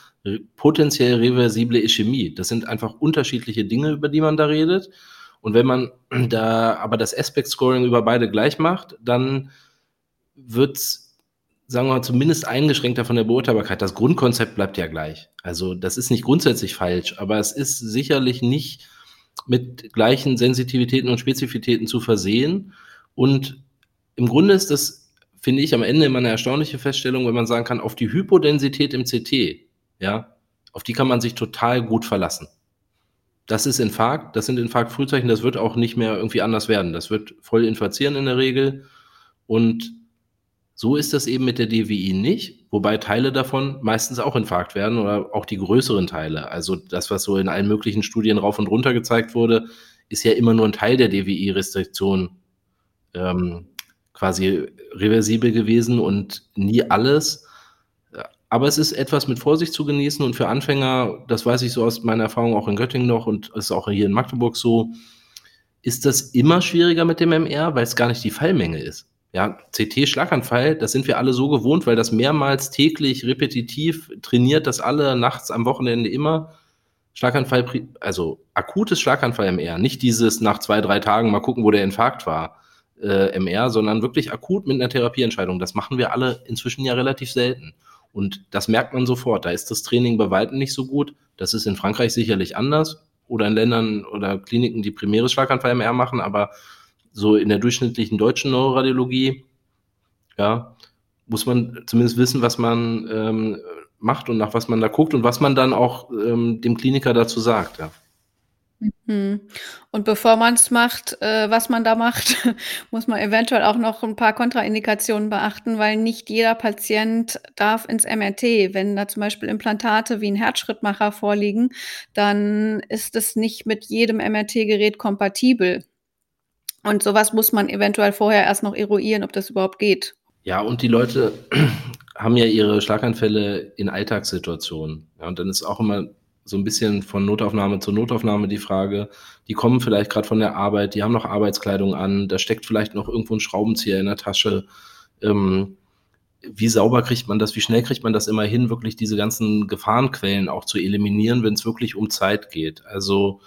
potenziell reversible Ischämie. Das sind einfach unterschiedliche Dinge, über die man da redet. Und wenn man da aber das Aspect Scoring über beide gleich macht, dann wird sagen wir mal, zumindest eingeschränkter von der Beurteilbarkeit. Das Grundkonzept bleibt ja gleich. Also das ist nicht grundsätzlich falsch, aber es ist sicherlich nicht mit gleichen Sensitivitäten und Spezifitäten zu versehen. Und im Grunde ist das, finde ich, am Ende immer eine erstaunliche Feststellung, wenn man sagen kann, auf die Hypodensität im CT, ja, auf die kann man sich total gut verlassen. Das ist Infarkt, das sind Infarktfrühzeichen, das wird auch nicht mehr irgendwie anders werden. Das wird voll infizieren in der Regel. Und so ist das eben mit der DWI nicht, wobei Teile davon meistens auch Infarkt werden oder auch die größeren Teile. Also das, was so in allen möglichen Studien rauf und runter gezeigt wurde, ist ja immer nur ein Teil der DWI-Restriktion ähm, quasi reversibel gewesen und nie alles. Aber es ist etwas mit Vorsicht zu genießen und für Anfänger, das weiß ich so aus meiner Erfahrung auch in Göttingen noch und ist auch hier in Magdeburg so, ist das immer schwieriger mit dem MR, weil es gar nicht die Fallmenge ist. Ja, CT-Schlaganfall, das sind wir alle so gewohnt, weil das mehrmals täglich repetitiv trainiert, das alle nachts am Wochenende immer. Schlaganfall, also akutes Schlaganfall MR, nicht dieses nach zwei, drei Tagen mal gucken, wo der Infarkt war, äh, MR, sondern wirklich akut mit einer Therapieentscheidung. Das machen wir alle inzwischen ja relativ selten. Und das merkt man sofort. Da ist das Training bei weitem nicht so gut. Das ist in Frankreich sicherlich anders oder in Ländern oder Kliniken, die primäres Schlaganfall-MR machen, aber so in der durchschnittlichen deutschen Neuroradiologie, ja, muss man zumindest wissen, was man ähm, macht und nach was man da guckt und was man dann auch ähm, dem Kliniker dazu sagt, ja. Mhm. Und bevor man es macht, äh, was man da macht, muss man eventuell auch noch ein paar Kontraindikationen beachten, weil nicht jeder Patient darf ins MRT. Wenn da zum Beispiel Implantate wie ein Herzschrittmacher vorliegen, dann ist es nicht mit jedem MRT-Gerät kompatibel. Und sowas muss man eventuell vorher erst noch eruieren, ob das überhaupt geht. Ja, und die Leute haben ja ihre Schlaganfälle in Alltagssituationen. Ja, und dann ist auch immer so ein bisschen von Notaufnahme zu Notaufnahme die Frage, die kommen vielleicht gerade von der Arbeit, die haben noch Arbeitskleidung an, da steckt vielleicht noch irgendwo ein Schraubenzieher in der Tasche. Ähm, wie sauber kriegt man das, wie schnell kriegt man das immer hin, wirklich diese ganzen Gefahrenquellen auch zu eliminieren, wenn es wirklich um Zeit geht. Also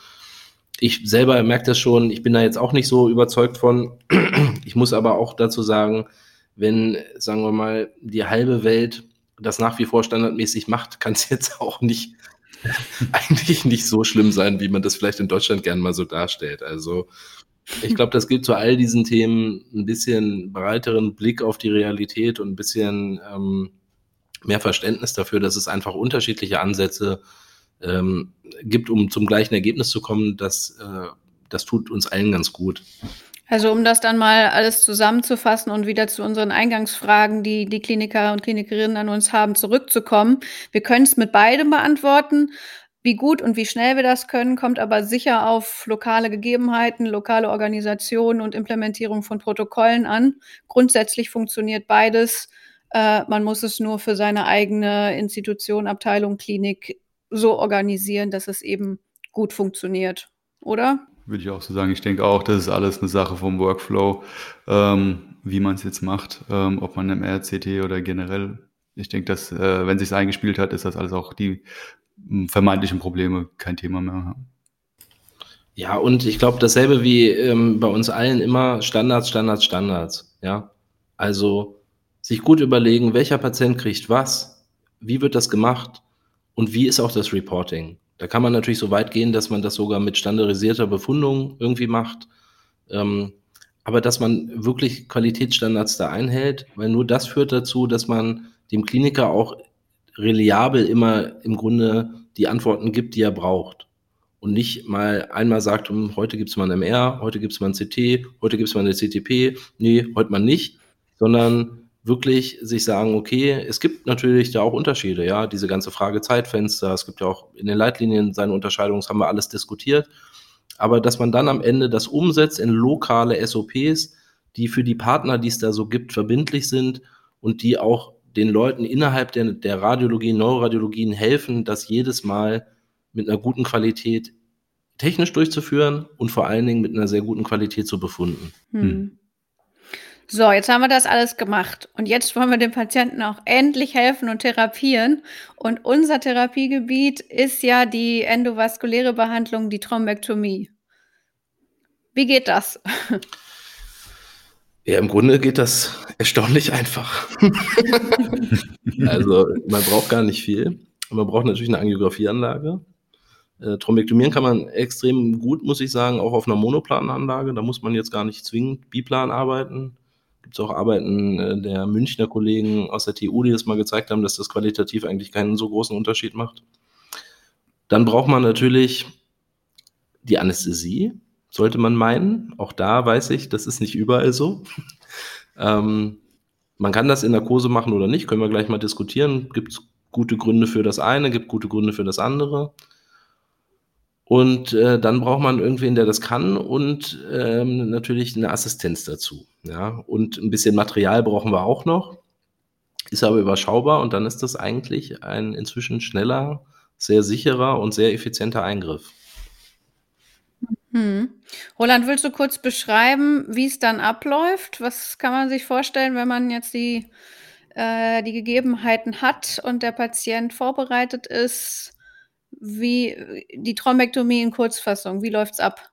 ich selber merke das schon, ich bin da jetzt auch nicht so überzeugt von. Ich muss aber auch dazu sagen, wenn, sagen wir mal, die halbe Welt das nach wie vor standardmäßig macht, kann es jetzt auch nicht eigentlich nicht so schlimm sein, wie man das vielleicht in Deutschland gern mal so darstellt. Also ich glaube, das gilt zu all diesen Themen ein bisschen breiteren Blick auf die Realität und ein bisschen ähm, mehr Verständnis dafür, dass es einfach unterschiedliche Ansätze ähm, gibt, um zum gleichen Ergebnis zu kommen. Das, äh, das tut uns allen ganz gut. Also um das dann mal alles zusammenzufassen und wieder zu unseren Eingangsfragen, die die Kliniker und Klinikerinnen an uns haben, zurückzukommen. Wir können es mit beidem beantworten. Wie gut und wie schnell wir das können, kommt aber sicher auf lokale Gegebenheiten, lokale Organisationen und Implementierung von Protokollen an. Grundsätzlich funktioniert beides. Äh, man muss es nur für seine eigene Institution, Abteilung, Klinik so organisieren, dass es eben gut funktioniert, oder? Würde ich auch so sagen. Ich denke auch, das ist alles eine Sache vom Workflow, ähm, wie man es jetzt macht, ähm, ob man im RCT oder generell. Ich denke, dass, äh, wenn sich eingespielt hat, ist das alles auch die hm, vermeintlichen Probleme kein Thema mehr. Ja, und ich glaube, dasselbe wie ähm, bei uns allen immer Standards, Standards, Standards. Ja, also sich gut überlegen, welcher Patient kriegt was, wie wird das gemacht und wie ist auch das Reporting. Da kann man natürlich so weit gehen, dass man das sogar mit standardisierter Befundung irgendwie macht. Ähm, aber dass man wirklich Qualitätsstandards da einhält, weil nur das führt dazu, dass man dem Kliniker auch reliabel immer im Grunde die Antworten gibt, die er braucht. Und nicht mal einmal sagt, hm, heute gibt es mal ein MR, heute gibt es mal ein CT, heute gibt es mal eine CTP, nee, heute mal nicht, sondern wirklich sich sagen, okay, es gibt natürlich da auch Unterschiede, ja, diese ganze Frage Zeitfenster, es gibt ja auch in den Leitlinien seine Unterscheidungen, das haben wir alles diskutiert, aber dass man dann am Ende das umsetzt in lokale SOPs, die für die Partner, die es da so gibt, verbindlich sind und die auch den Leuten innerhalb der, der Radiologie, Neuroradiologien helfen, das jedes Mal mit einer guten Qualität technisch durchzuführen und vor allen Dingen mit einer sehr guten Qualität zu befunden. Hm. So, jetzt haben wir das alles gemacht. Und jetzt wollen wir dem Patienten auch endlich helfen und therapieren. Und unser Therapiegebiet ist ja die endovaskuläre Behandlung, die Thrombektomie. Wie geht das? Ja, im Grunde geht das erstaunlich einfach. also man braucht gar nicht viel. Man braucht natürlich eine Angiografieanlage. Äh, Thrombektomieren kann man extrem gut, muss ich sagen, auch auf einer Monoplananlage. Da muss man jetzt gar nicht zwingend Biplan arbeiten gibt es auch Arbeiten äh, der Münchner Kollegen aus der TU, die das mal gezeigt haben, dass das qualitativ eigentlich keinen so großen Unterschied macht. Dann braucht man natürlich die Anästhesie, sollte man meinen. Auch da weiß ich, das ist nicht überall so. ähm, man kann das in Narkose machen oder nicht, können wir gleich mal diskutieren. Gibt es gute Gründe für das eine, gibt gute Gründe für das andere. Und äh, dann braucht man irgendwen, der das kann und ähm, natürlich eine Assistenz dazu. Ja? Und ein bisschen Material brauchen wir auch noch, ist aber überschaubar und dann ist das eigentlich ein inzwischen schneller, sehr sicherer und sehr effizienter Eingriff. Hm. Roland, willst du kurz beschreiben, wie es dann abläuft? Was kann man sich vorstellen, wenn man jetzt die, äh, die Gegebenheiten hat und der Patient vorbereitet ist? Wie die Thrombektomie in Kurzfassung, wie läuft es ab?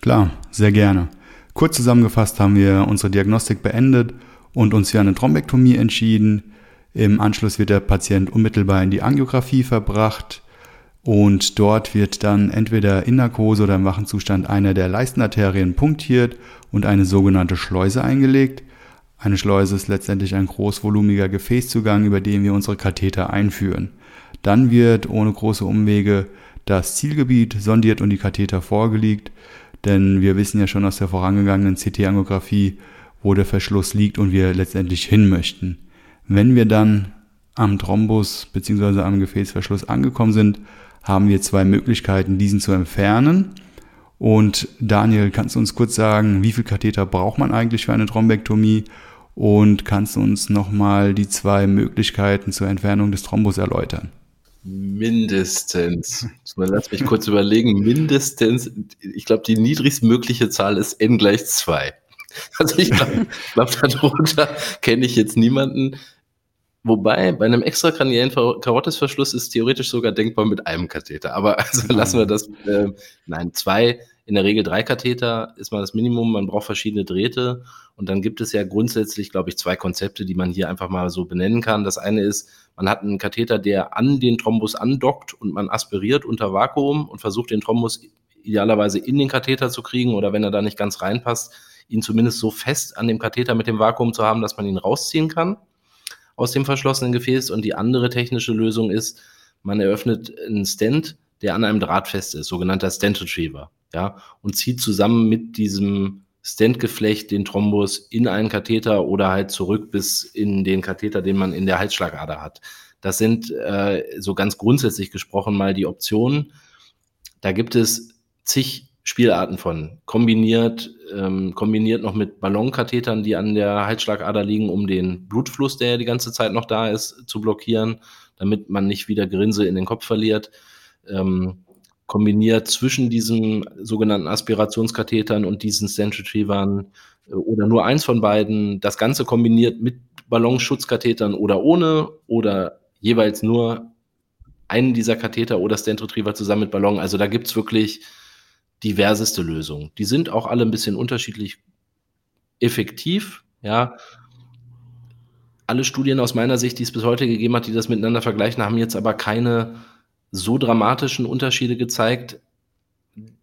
Klar, sehr gerne. Kurz zusammengefasst haben wir unsere Diagnostik beendet und uns für eine Thrombektomie entschieden. Im Anschluss wird der Patient unmittelbar in die Angiografie verbracht und dort wird dann entweder in Narkose oder im wachen Zustand einer der Leistenarterien punktiert und eine sogenannte Schleuse eingelegt. Eine Schleuse ist letztendlich ein großvolumiger Gefäßzugang, über den wir unsere Katheter einführen. Dann wird ohne große Umwege das Zielgebiet sondiert und die Katheter vorgelegt, denn wir wissen ja schon aus der vorangegangenen CT-Angiografie, wo der Verschluss liegt und wir letztendlich hin möchten. Wenn wir dann am Thrombus bzw. am Gefäßverschluss angekommen sind, haben wir zwei Möglichkeiten, diesen zu entfernen. Und Daniel, kannst du uns kurz sagen, wie viel Katheter braucht man eigentlich für eine Thrombektomie? Und kannst du uns nochmal die zwei Möglichkeiten zur Entfernung des Thrombus erläutern? Mindestens. Lass mich kurz überlegen. Mindestens, ich glaube, die niedrigstmögliche Zahl ist n gleich 2. Also ich glaube, glaub, darunter kenne ich jetzt niemanden. Wobei, bei einem extrakraniellen Karotisverschluss ist theoretisch sogar denkbar mit einem Katheter. Aber also lassen wir das. Äh, nein, zwei in der Regel drei Katheter ist mal das Minimum. Man braucht verschiedene Drähte. Und dann gibt es ja grundsätzlich, glaube ich, zwei Konzepte, die man hier einfach mal so benennen kann. Das eine ist, man hat einen Katheter, der an den Thrombus andockt und man aspiriert unter Vakuum und versucht, den Thrombus idealerweise in den Katheter zu kriegen oder wenn er da nicht ganz reinpasst, ihn zumindest so fest an dem Katheter mit dem Vakuum zu haben, dass man ihn rausziehen kann aus dem verschlossenen Gefäß. Und die andere technische Lösung ist, man eröffnet einen Stent, der an einem Draht fest ist, sogenannter Stent Retriever ja, und zieht zusammen mit diesem Stentgeflecht den Thrombus in einen Katheter oder halt zurück bis in den Katheter, den man in der Halsschlagader hat. Das sind äh, so ganz grundsätzlich gesprochen mal die Optionen. Da gibt es zig Spielarten von. Kombiniert, ähm, kombiniert noch mit Ballonkathetern, die an der Halsschlagader liegen, um den Blutfluss, der ja die ganze Zeit noch da ist, zu blockieren, damit man nicht wieder Grinse in den Kopf verliert. Ähm, kombiniert zwischen diesen sogenannten Aspirationskathetern und diesen Stent Retrievern äh, oder nur eins von beiden, das Ganze kombiniert mit Ballonschutzkathetern oder ohne oder jeweils nur einen dieser Katheter oder Stent Retriever zusammen mit Ballon. Also da gibt es wirklich diverseste Lösungen. Die sind auch alle ein bisschen unterschiedlich effektiv, ja. Alle Studien aus meiner Sicht, die es bis heute gegeben hat, die das miteinander vergleichen, haben jetzt aber keine so dramatischen Unterschiede gezeigt,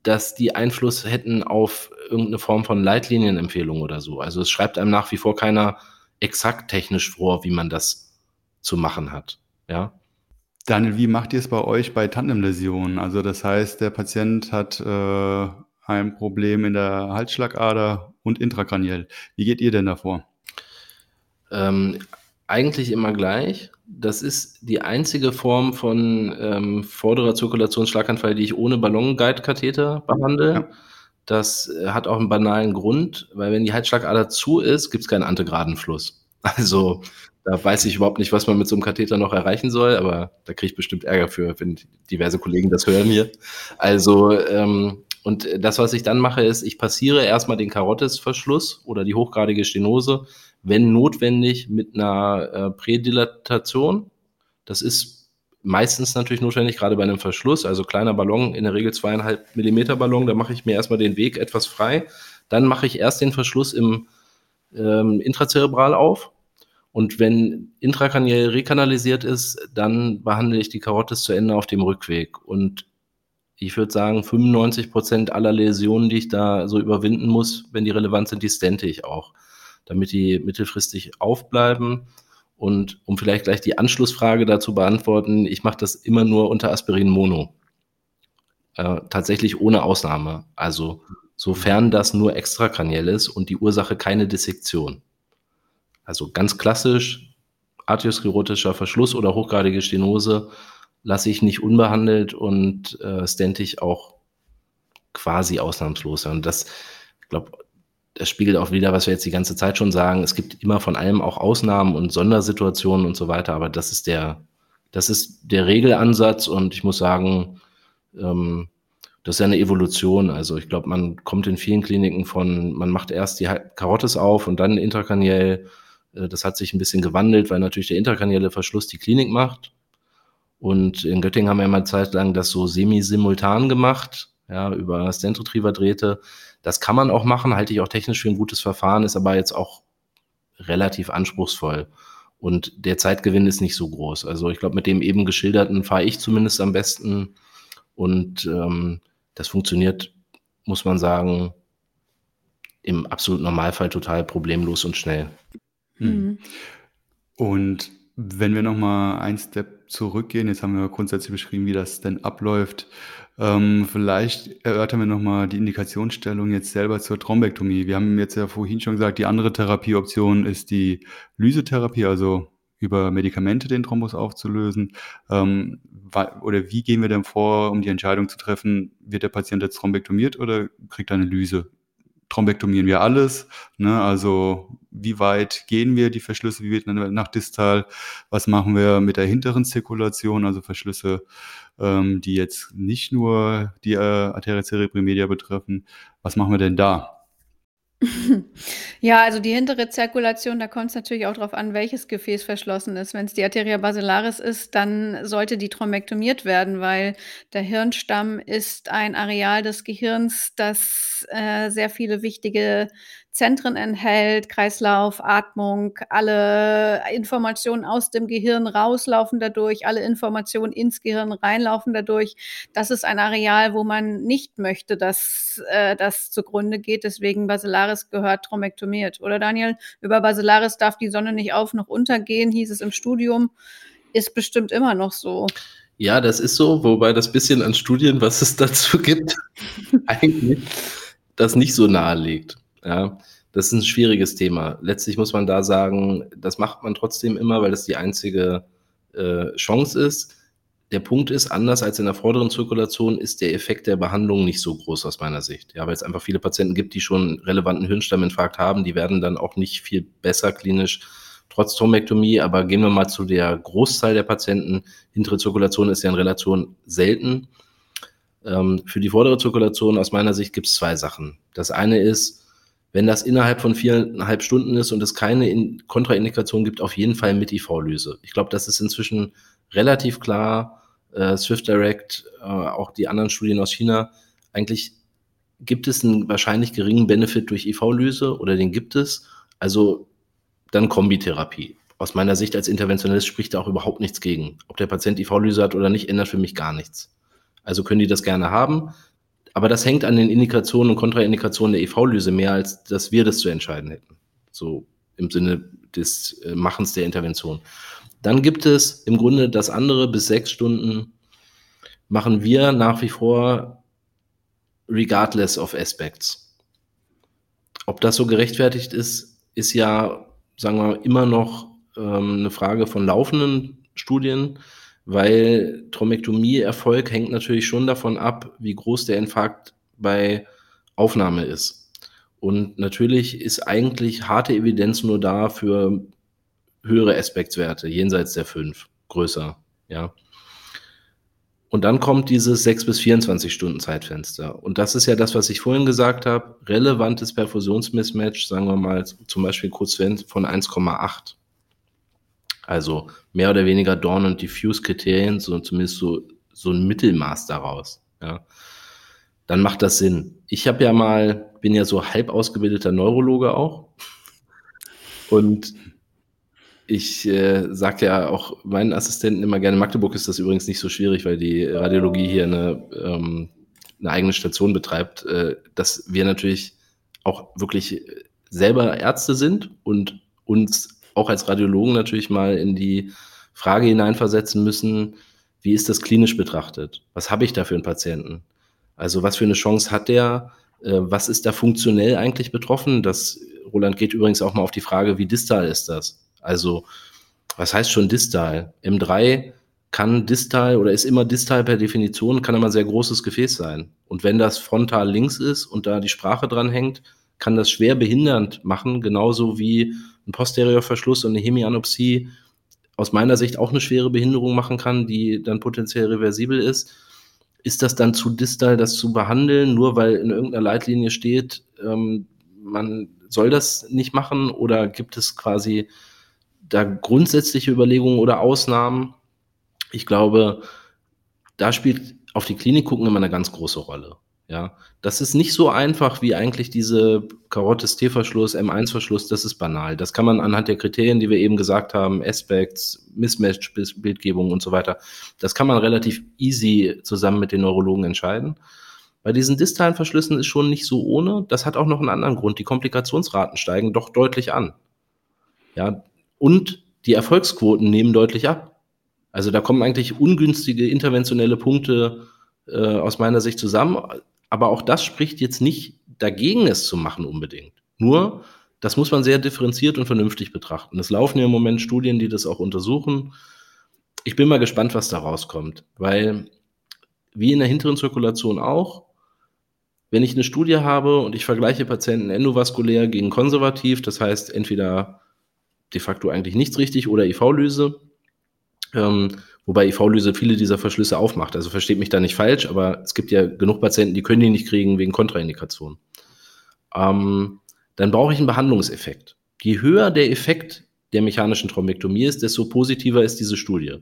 dass die Einfluss hätten auf irgendeine Form von Leitlinienempfehlung oder so. Also es schreibt einem nach wie vor keiner exakt technisch vor, wie man das zu machen hat. Ja. Daniel, wie macht ihr es bei euch bei Tandemläsionen? Also das heißt, der Patient hat äh, ein Problem in der Halsschlagader und intrakraniell. Wie geht ihr denn davor? Ähm, eigentlich immer gleich. Das ist die einzige Form von ähm, vorderer Zirkulationsschlaganfall, die ich ohne Ballonguide-Katheter behandle. Ja. Das äh, hat auch einen banalen Grund, weil wenn die Halsschlagader zu ist, gibt es keinen Antegradenfluss. Also da weiß ich überhaupt nicht, was man mit so einem Katheter noch erreichen soll, aber da kriege ich bestimmt Ärger für, wenn diverse Kollegen das hören hier. Also, ähm, und das, was ich dann mache, ist, ich passiere erstmal den Karotisverschluss oder die hochgradige Stenose wenn notwendig, mit einer äh, Prädilatation. Das ist meistens natürlich notwendig, gerade bei einem Verschluss, also kleiner Ballon, in der Regel zweieinhalb Millimeter Ballon, da mache ich mir erstmal den Weg etwas frei. Dann mache ich erst den Verschluss im ähm, intrazerebral auf. Und wenn intrakraniell rekanalisiert ist, dann behandle ich die Karotis zu Ende auf dem Rückweg. Und ich würde sagen, 95 Prozent aller Läsionen, die ich da so überwinden muss, wenn die relevant sind, die stente ich auch damit die mittelfristig aufbleiben. Und um vielleicht gleich die Anschlussfrage dazu beantworten, ich mache das immer nur unter Aspirin Mono. Äh, tatsächlich ohne Ausnahme. Also sofern das nur extrakraniell ist und die Ursache keine Dissektion. Also ganz klassisch, arteriosklerotischer Verschluss oder hochgradige Stenose lasse ich nicht unbehandelt und äh, stente ich auch quasi ausnahmslos. Und das, ich glaube, das spiegelt auch wieder, was wir jetzt die ganze Zeit schon sagen. Es gibt immer von allem auch Ausnahmen und Sondersituationen und so weiter, aber das ist der, das ist der Regelansatz und ich muss sagen, ähm, das ist ja eine Evolution. Also ich glaube, man kommt in vielen Kliniken von, man macht erst die Karottes auf und dann intrakraniell. Äh, das hat sich ein bisschen gewandelt, weil natürlich der intrakranielle Verschluss die Klinik macht. Und in Göttingen haben wir mal Zeit lang das so semi-simultan gemacht, ja, über Stent Retriever Drähte. Das kann man auch machen, halte ich auch technisch für ein gutes Verfahren, ist aber jetzt auch relativ anspruchsvoll. Und der Zeitgewinn ist nicht so groß. Also ich glaube, mit dem eben geschilderten fahre ich zumindest am besten. Und ähm, das funktioniert, muss man sagen, im absoluten Normalfall total problemlos und schnell. Hm. Mhm. Und wenn wir nochmal ein Step zurückgehen, jetzt haben wir grundsätzlich beschrieben, wie das denn abläuft. Ähm, vielleicht erörtern wir nochmal die Indikationsstellung jetzt selber zur Thrombektomie. Wir haben jetzt ja vorhin schon gesagt, die andere Therapieoption ist die Lysetherapie, also über Medikamente den Thrombus aufzulösen. Ähm, oder wie gehen wir denn vor, um die Entscheidung zu treffen, wird der Patient jetzt thrombektomiert oder kriegt er eine Lyse? Thrombektomieren wir alles. Ne? Also wie weit gehen wir die Verschlüsse, wie wird nach Distal, was machen wir mit der hinteren Zirkulation, also Verschlüsse, ähm, die jetzt nicht nur die äh, Arteria cerebri media betreffen, was machen wir denn da? Ja, also die hintere Zirkulation, da kommt es natürlich auch darauf an, welches Gefäß verschlossen ist. Wenn es die Arteria basilaris ist, dann sollte die thrombektomiert werden, weil der Hirnstamm ist ein Areal des Gehirns, das äh, sehr viele wichtige Zentren enthält, Kreislauf, Atmung, alle Informationen aus dem Gehirn rauslaufen dadurch, alle Informationen ins Gehirn reinlaufen dadurch. Das ist ein Areal, wo man nicht möchte, dass äh, das zugrunde geht. Deswegen Basilaris gehört thrombektomiert. Oder Daniel, über Basilaris darf die Sonne nicht auf noch untergehen, hieß es im Studium. Ist bestimmt immer noch so. Ja, das ist so, wobei das bisschen an Studien, was es dazu gibt, eigentlich das nicht so nahe liegt. Ja, das ist ein schwieriges Thema. Letztlich muss man da sagen, das macht man trotzdem immer, weil das die einzige äh, Chance ist. Der Punkt ist, anders als in der vorderen Zirkulation ist der Effekt der Behandlung nicht so groß aus meiner Sicht. Ja, weil es einfach viele Patienten gibt, die schon relevanten Hirnstamminfarkt haben, die werden dann auch nicht viel besser klinisch trotz Thrombektomie. Aber gehen wir mal zu der Großzahl der Patienten. Hintere Zirkulation ist ja in Relation selten. Ähm, für die vordere Zirkulation aus meiner Sicht gibt es zwei Sachen. Das eine ist, wenn das innerhalb von viereinhalb Stunden ist und es keine Kontraindikation gibt, auf jeden Fall mit IV-Lyse. Ich glaube, das ist inzwischen relativ klar. Äh, Swift Direct, äh, auch die anderen Studien aus China, eigentlich gibt es einen wahrscheinlich geringen Benefit durch IV-Lyse oder den gibt es. Also dann Kombitherapie. Aus meiner Sicht als Interventionist spricht da auch überhaupt nichts gegen. Ob der Patient IV-Lyse hat oder nicht, ändert für mich gar nichts. Also können die das gerne haben. Aber das hängt an den Indikationen und Kontraindikationen der EV-Lyse mehr, als dass wir das zu entscheiden hätten. So im Sinne des äh, Machens der Intervention. Dann gibt es im Grunde das andere, bis sechs Stunden machen wir nach wie vor regardless of aspects. Ob das so gerechtfertigt ist, ist ja, sagen wir, immer noch ähm, eine Frage von laufenden Studien weil Thrombektomie-Erfolg hängt natürlich schon davon ab, wie groß der Infarkt bei Aufnahme ist. Und natürlich ist eigentlich harte Evidenz nur da für höhere Aspektswerte, jenseits der fünf, größer, ja. Und dann kommt dieses 6 bis 24 Stunden Zeitfenster. Und das ist ja das, was ich vorhin gesagt habe. Relevantes Perfusionsmismatch, sagen wir mal zum Beispiel kurz von 1,8. Also mehr oder weniger Dawn- und Diffuse-Kriterien, so zumindest so, so ein Mittelmaß daraus. Ja. Dann macht das Sinn. Ich habe ja mal, bin ja so halb ausgebildeter Neurologe auch. Und ich äh, sage ja auch meinen Assistenten immer gerne, Magdeburg ist das übrigens nicht so schwierig, weil die Radiologie hier eine, ähm, eine eigene Station betreibt, äh, dass wir natürlich auch wirklich selber Ärzte sind und uns auch als Radiologen natürlich mal in die Frage hineinversetzen müssen, wie ist das klinisch betrachtet? Was habe ich da für einen Patienten? Also was für eine Chance hat der? Äh, was ist da funktionell eigentlich betroffen? Das, Roland geht übrigens auch mal auf die Frage, wie distal ist das? Also was heißt schon distal? M3 kann distal oder ist immer distal per Definition, kann immer ein sehr großes Gefäß sein. Und wenn das frontal links ist und da die Sprache dran hängt, kann das schwer behindernd machen, genauso wie ein Posteriorverschluss und eine Hemianopsie aus meiner Sicht auch eine schwere Behinderung machen kann, die dann potenziell reversibel ist. Ist das dann zu distal, das zu behandeln, nur weil in irgendeiner Leitlinie steht, ähm, man soll das nicht machen oder gibt es quasi da grundsätzliche Überlegungen oder Ausnahmen? Ich glaube, da spielt auf die Klinik gucken immer eine ganz große Rolle. Ja, das ist nicht so einfach wie eigentlich diese Karottes T-Verschluss, M1-Verschluss, das ist banal. Das kann man anhand der Kriterien, die wir eben gesagt haben, Aspects, Mismatch, Bildgebung und so weiter, das kann man relativ easy zusammen mit den Neurologen entscheiden. Bei diesen distalen Verschlüssen ist schon nicht so ohne. Das hat auch noch einen anderen Grund. Die Komplikationsraten steigen doch deutlich an. Ja, und die Erfolgsquoten nehmen deutlich ab. Also da kommen eigentlich ungünstige interventionelle Punkte äh, aus meiner Sicht zusammen. Aber auch das spricht jetzt nicht dagegen, es zu machen unbedingt. Nur, das muss man sehr differenziert und vernünftig betrachten. Es laufen ja im Moment Studien, die das auch untersuchen. Ich bin mal gespannt, was da rauskommt, weil wie in der hinteren Zirkulation auch, wenn ich eine Studie habe und ich vergleiche Patienten endovaskulär gegen konservativ, das heißt entweder de facto eigentlich nichts richtig oder IV-Lyse, ähm, Wobei IV-Lyse viele dieser Verschlüsse aufmacht. Also versteht mich da nicht falsch, aber es gibt ja genug Patienten, die können die nicht kriegen wegen Kontraindikation. Ähm, dann brauche ich einen Behandlungseffekt. Je höher der Effekt der mechanischen Thrombektomie ist, desto positiver ist diese Studie.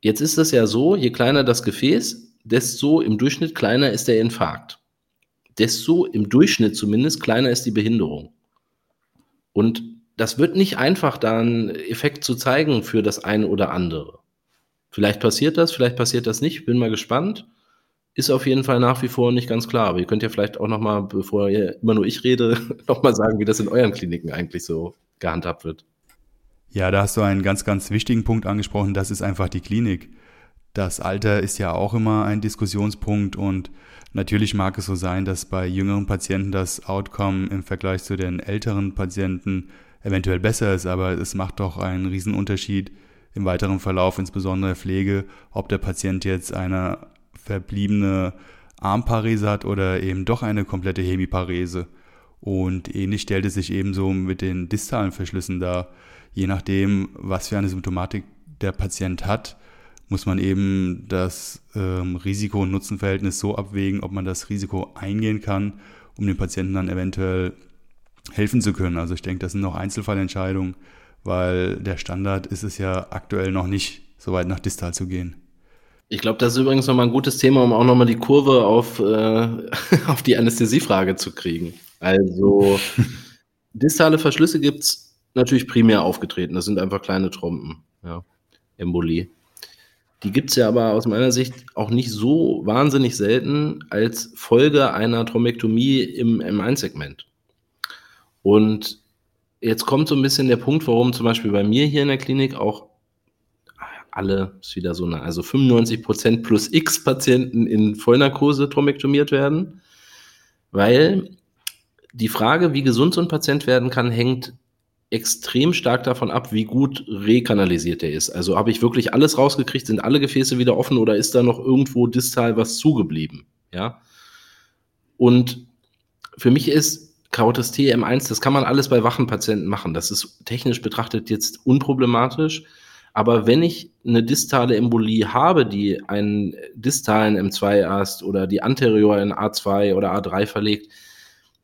Jetzt ist es ja so, je kleiner das Gefäß, desto im Durchschnitt kleiner ist der Infarkt. Desto im Durchschnitt zumindest kleiner ist die Behinderung. Und das wird nicht einfach, da einen Effekt zu zeigen für das eine oder andere. Vielleicht passiert das, vielleicht passiert das nicht. Bin mal gespannt. Ist auf jeden Fall nach wie vor nicht ganz klar. Aber ihr könnt ja vielleicht auch noch mal, bevor immer nur ich rede, noch mal sagen, wie das in euren Kliniken eigentlich so gehandhabt wird. Ja, da hast du einen ganz, ganz wichtigen Punkt angesprochen. Das ist einfach die Klinik. Das Alter ist ja auch immer ein Diskussionspunkt und natürlich mag es so sein, dass bei jüngeren Patienten das Outcome im Vergleich zu den älteren Patienten eventuell besser ist, aber es macht doch einen Riesenunterschied im weiteren Verlauf, insbesondere Pflege, ob der Patient jetzt eine verbliebene Armparese hat oder eben doch eine komplette Hemiparese. Und ähnlich stellt es sich ebenso mit den distalen Verschlüssen dar. Je nachdem, was für eine Symptomatik der Patient hat, muss man eben das ähm, Risiko- und Nutzenverhältnis so abwägen, ob man das Risiko eingehen kann, um den Patienten dann eventuell helfen zu können. Also ich denke, das sind noch Einzelfallentscheidungen, weil der Standard ist es ja aktuell noch nicht, so weit nach Distal zu gehen. Ich glaube, das ist übrigens nochmal ein gutes Thema, um auch nochmal die Kurve auf, äh, auf die Anästhesiefrage zu kriegen. Also distale Verschlüsse gibt es natürlich primär aufgetreten. Das sind einfach kleine Trompen, ja, Embolie. Die gibt es ja aber aus meiner Sicht auch nicht so wahnsinnig selten als Folge einer Thrombektomie im M1-Segment. Und jetzt kommt so ein bisschen der Punkt, warum zum Beispiel bei mir hier in der Klinik auch alle, ist wieder so eine, also 95 Prozent plus X Patienten in Vollnarkose thrombektomiert werden, weil die Frage, wie gesund so ein Patient werden kann, hängt extrem stark davon ab, wie gut rekanalisiert er ist. Also habe ich wirklich alles rausgekriegt, sind alle Gefäße wieder offen oder ist da noch irgendwo distal was zugeblieben? Ja. Und für mich ist Karotis TM1, das kann man alles bei wachen Patienten machen. Das ist technisch betrachtet jetzt unproblematisch. Aber wenn ich eine distale Embolie habe, die einen distalen M2-Ast oder die anterior in A2 oder A3 verlegt,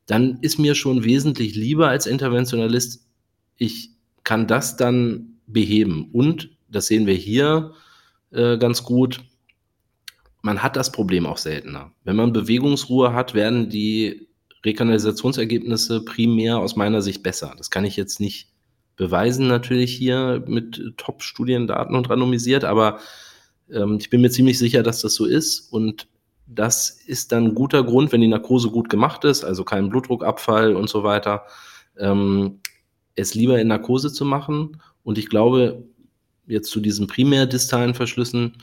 dann ist mir schon wesentlich lieber als Interventionalist, ich kann das dann beheben. Und, das sehen wir hier äh, ganz gut, man hat das Problem auch seltener. Wenn man Bewegungsruhe hat, werden die Rekanalisationsergebnisse primär aus meiner Sicht besser. Das kann ich jetzt nicht beweisen, natürlich hier mit Top-Studiendaten und randomisiert, aber ähm, ich bin mir ziemlich sicher, dass das so ist und das ist dann ein guter Grund, wenn die Narkose gut gemacht ist, also kein Blutdruckabfall und so weiter, ähm, es lieber in Narkose zu machen. Und ich glaube, jetzt zu diesen primärdistalen Verschlüssen,